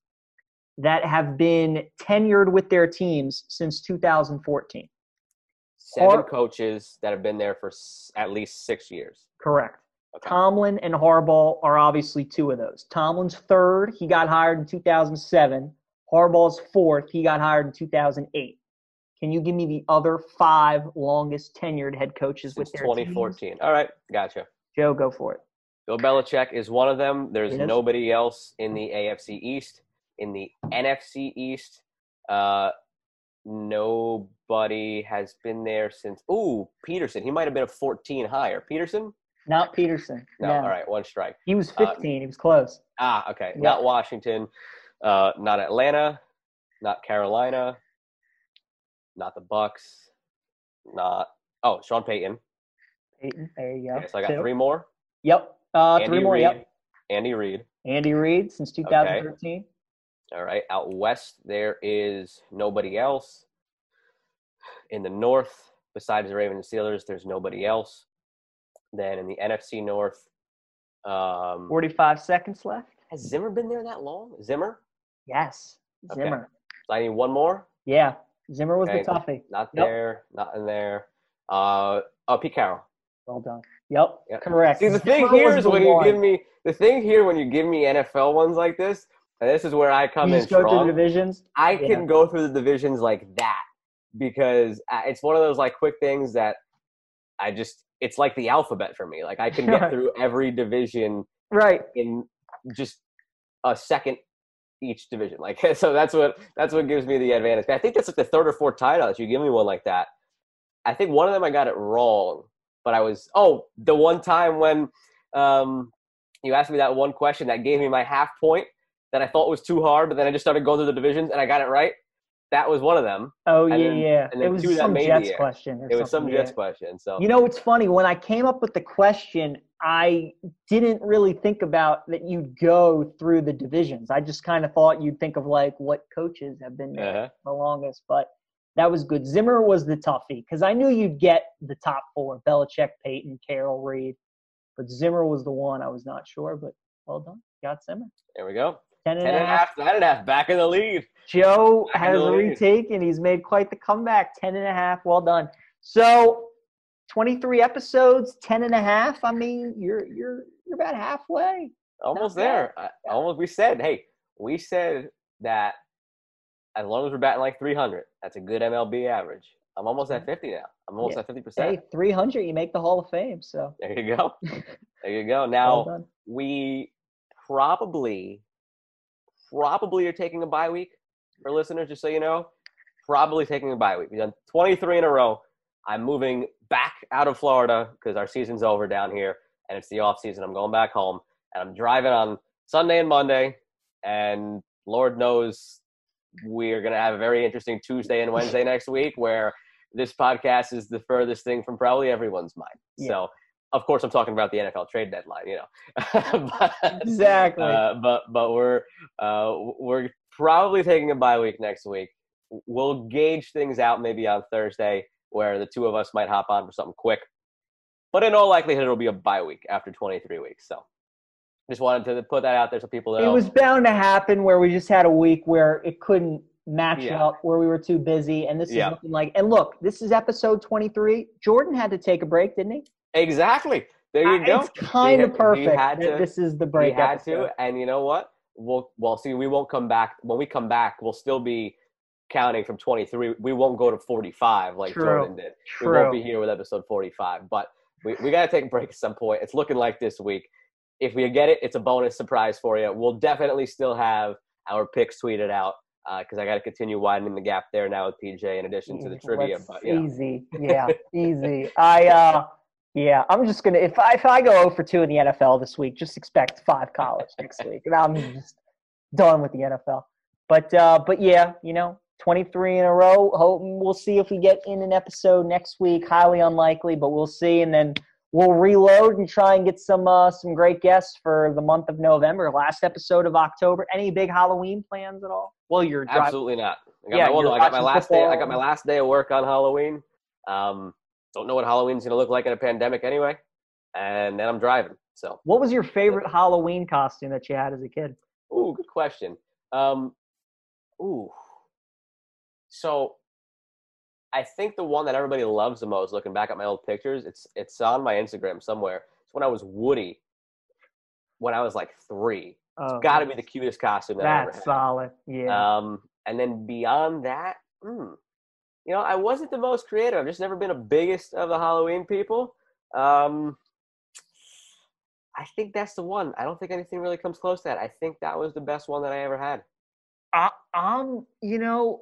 that have been tenured with their teams since 2014. seven Har- coaches that have been there for s- at least six years. Correct. Okay. Tomlin and Harbaugh are obviously two of those. Tomlin's third. He got hired in 2007. Harbaugh's fourth. He got hired in 2008. Can you give me the other five longest tenured head coaches Since with their teams? 2014. All right, gotcha. Joe, go for it. Bill Belichick is one of them. There's Yes. nobody else in the AFC East. In the NFC East, uh, nobody has been there since. Ooh, Pederson. He might have been a 14 higher. Pederson? Not Pederson. No. No. All right, one strike. He was Uh, 15. he was close. Ah, okay. Yeah. Not Washington. Uh, not Atlanta. Not Carolina. Not the Bucks. Not. Oh, Sean Payton. Peyton. There you go. Okay, so I got Two. three more. Yep. Uh, Andy three more. Reid. Yep. Andy Reid. Andy Reid since 2013. All right. Out west, there is nobody else. In the north, besides the Ravens and Steelers, there's nobody else. Then in the NFC North, um, 45 seconds left. has Zimmer been there that long? Zimmer? Yes. Okay. Zimmer. So I need one more. Yeah. Zimmer was Okay. the toughie. Not Yep. there. Not in there. Uh, oh, Pete Carroll. Well done. Yep. Yeah. Correct. See, the thing here is when you one. give me the thing here when you give me NFL ones like this, and this is where I come you in go through strong. the divisions. I Yeah. can go through the divisions like that because uh, it's one of those like quick things that I just it's like the alphabet for me. Like I can get through every division Right. in just a second each division. Like so that's what that's what gives me the advantage. I think that's like the third or fourth title that you give me one like that. I think one of them I got it wrong. But I was oh the one time when um, you asked me that one question that gave me my half point that I thought was too hard, but then I just started going through the divisions and I got it right. That was one of them. Oh And yeah, then- yeah. and It was some Jets question. or It was some something, Jets question. So You know, it's funny when I came up with the question, I didn't really think about that you'd go through the divisions. I just kind of thought you'd think of like what coaches have been there Uh-huh. the longest, but that was good. Zimmer was the toughie because I knew you'd get the top four: Belichick, Payton, Carroll, Reid. But Zimmer was the one I was not sure. But well done, got Zimmer. there we go. Ten and Ten a and a half. nine and a half, back in the lead. Joe Back has the lead. retaken. He's made quite the comeback. 10 and a half. Well done. So 23 episodes, 10 and a half. I mean, you're you're you're about halfway. Almost bad. there. I, almost. We said, hey, we said that as long as we're batting like 300, that's a good MLB average. I'm almost at mm-hmm. 50 now. I'm almost Yeah. at 50 percent. Hey, 300, you make the Hall of Fame. So There you go. There you go. Now done. we probably probably are taking a bye week for listeners, just so you know. Probably taking a bye week. We've done 23 in a row. I'm moving back out of Florida because our season's over down here and it's the off season. I'm going back home and I'm driving on Sunday and Monday. And Lord knows we're going to have a very interesting Tuesday and Wednesday next week where this podcast is the furthest thing from probably everyone's mind. Yeah. So, of course, I'm talking about the NFL trade deadline, you know. but, Exactly. uh, but but we're uh, we're probably taking a bye week next week. We'll gauge things out maybe on Thursday, where the two of us might hop on for something quick. But in all likelihood, it'll be a bye week after 23 weeks. So just wanted to put that out there so people it was bound to happen where we just had a week where it couldn't match Yeah. up, where we were too busy. And this is looking like, and look, this is episode 23. Jordan had to take a break, didn't he? exactly. There you Uh, go. It's kind of perfect. had to- this is the we break had episode. to, and you know what? We'll well see. We won't come back when we come back. We'll still be counting from 23. We won't go to 45 like True. Jordan did. True. We won't be here with episode 45, but we, we got to take a break at some point. It's looking like this week. If we get it, it's a bonus surprise for you. We'll definitely still have our picks tweeted out because I got to continue widening the gap there now with PJ in addition to the trivia. let's- But you know, Easy. Yeah, easy. I uh yeah, I'm just gonna if I if I go 0 for two in the NFL this week, just expect five college next week. And I'm just done with the NFL. But uh but yeah, you know, 23 in a row. Hope we'll see if we get in an episode next week. Highly unlikely, but we'll see. And then we'll reload and try and get some uh some great guests for the month of November. Last episode of October. Any big Halloween plans at all? Well, you're driving. absolutely not. I got, Yeah, my, well, I got my last day. I got my last day of work on Halloween. Um, don't know what Halloween's gonna look like in a pandemic anyway, and then I'm driving. So, What was your favorite Halloween costume that you had as a kid? ooh, good question. Um, ooh, so I think the one that everybody loves the most, looking back at my old pictures, it's it's on my Instagram somewhere. It's when I was Woody, when I was like three. Oh, Got to be the cutest costume that I ever That's had. solid. Yeah. Um, and then beyond that, hmm, you know, I wasn't the most creative. I've just never been a biggest of the Halloween people. Um, I think that's the one. I don't think anything really comes close to that. I think that was the best one that I ever had. I, I'm, you know,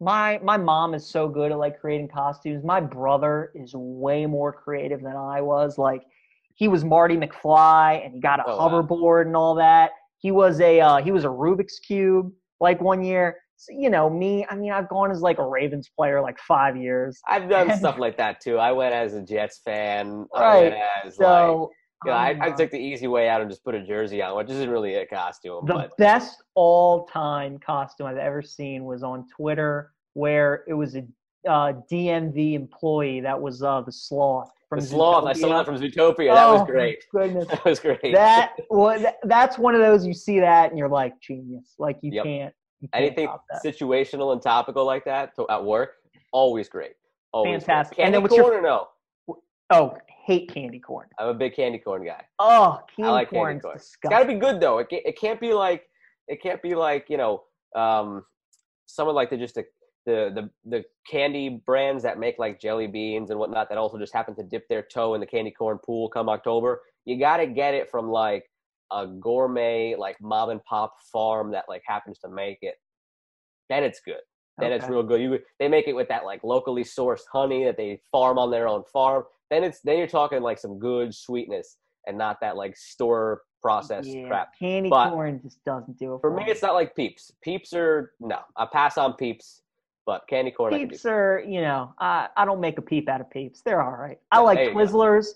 my my mom is so good at like creating costumes. My brother is way more creative than I was. Like he was Marty McFly, and he got a Oh, wow. hoverboard and all that. He was a uh, he was a Rubik's cube like one year. So, you know me. I mean, I've gone as like a Ravens player like five years. I've done stuff like that too. I went as a Jets fan. I Right. went as So you know, I, I took the easy way out and just put a jersey on, which isn't really a costume. The but best all time costume I've ever seen was on Twitter, where it was a uh, DMV employee that was uh, the sloth from the sloth, I saw that from Zootopia. That Oh, was great. Goodness, That was great. that was that's one of those you see that and you're like genius. Like you Yep. can't. You can't anything that. situational and topical like that to, at work, always great. Always Fantastic. Great. And then what's your- no? Oh, hate candy corn. I'm a big candy corn guy. Oh, candy like candy corn. It's disgusting. got to be good though. It can't, it can't be like it can't be like you know um, someone like the just the, the the the candy brands that make like jelly beans and whatnot that also just happen to dip their toe in the candy corn pool come October. You got to get it from like a gourmet like mom and pop farm that like happens to make it. Then it's good. Then it's real good. You they make it with that like locally sourced honey that they farm on their own farm. Then it's then you're talking like some good sweetness and not that like store processed yeah, crap. Candy But- corn just doesn't do it For me, it's not like Peeps. Peeps are no. I pass on Peeps, but candy corn. I can do. Peeps are, you know, I, I don't make a peep out of peeps. They're all right. I Yeah, like you go. Twizzlers.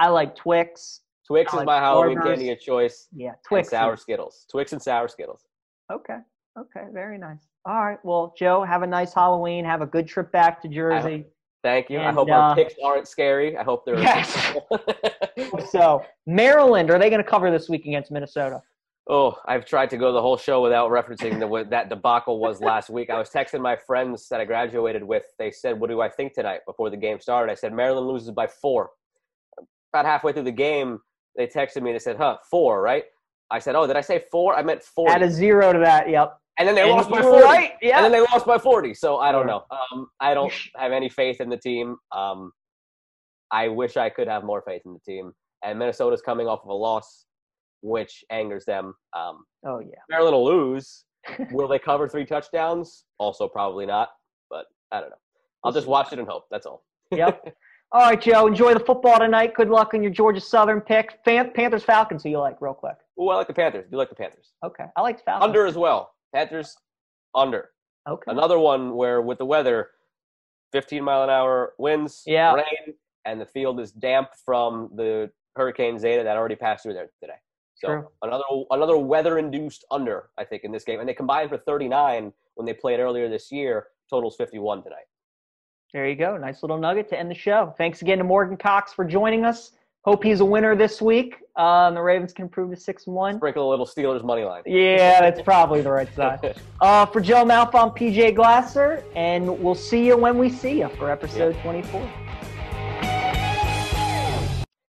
I like Twix. Twix I is like my Halloween Starburst. candy of choice. Yeah, And Twix. sour is- Skittles. Twix and sour Skittles. Okay. Okay. Very nice. All right. Well, Joe, have a nice Halloween. Have a good trip back to Jersey. Thank you. I hope uh, our picks aren't scary. I hope they're. Yes. So, Maryland, are they going to cover this week against Minnesota? oh, I've tried to go the whole show without referencing the, what that debacle was last week. I was texting my friends that I graduated with. They said, "What do I think tonight?" Before the game started, I said Maryland loses by four. About halfway through the game, they texted me and they said, "Huh, four, right?" I said, "Oh, did I say four? I meant 40. Add a zero to that. Yep. And then they And lost by 40. right. Yeah. And then they lost by 40. So I don't know. Um, I don't have any faith in the team. Um, I wish I could have more faith in the team. And Minnesota's coming off of a loss, which angers them. Um, oh, yeah. Maryland will lose. Will they cover three touchdowns? Also, probably not. But I don't know. I'll just watch it and hope. That's all. Yep. All right, Joe. Enjoy the football tonight. Good luck on your Georgia Southern pick. Panthers Falcons, who you like, real quick. Oh, I like the Panthers. Do you like the Panthers. Okay. I like the Falcons. Under as well. Panthers under. Okay. Another one where with the weather, 15 mile an hour winds, Yeah. rain, and the field is damp from the Hurricane Zeta that already passed through there today. So True. another another weather induced under, I think, in this game. And they combined for 39 when they played earlier this year. Totals 51 tonight. There you go. Nice little nugget to end the show. Thanks again to Morgan Cox for joining us. Hope he's a winner this week. Um, the Ravens can improve to six and one. Sprinkle a little Steelers money line. Yeah, that's probably the right side. Uh, for Joe Malf, I'm PJ Glasser, and we'll see you when we see you for episode 24.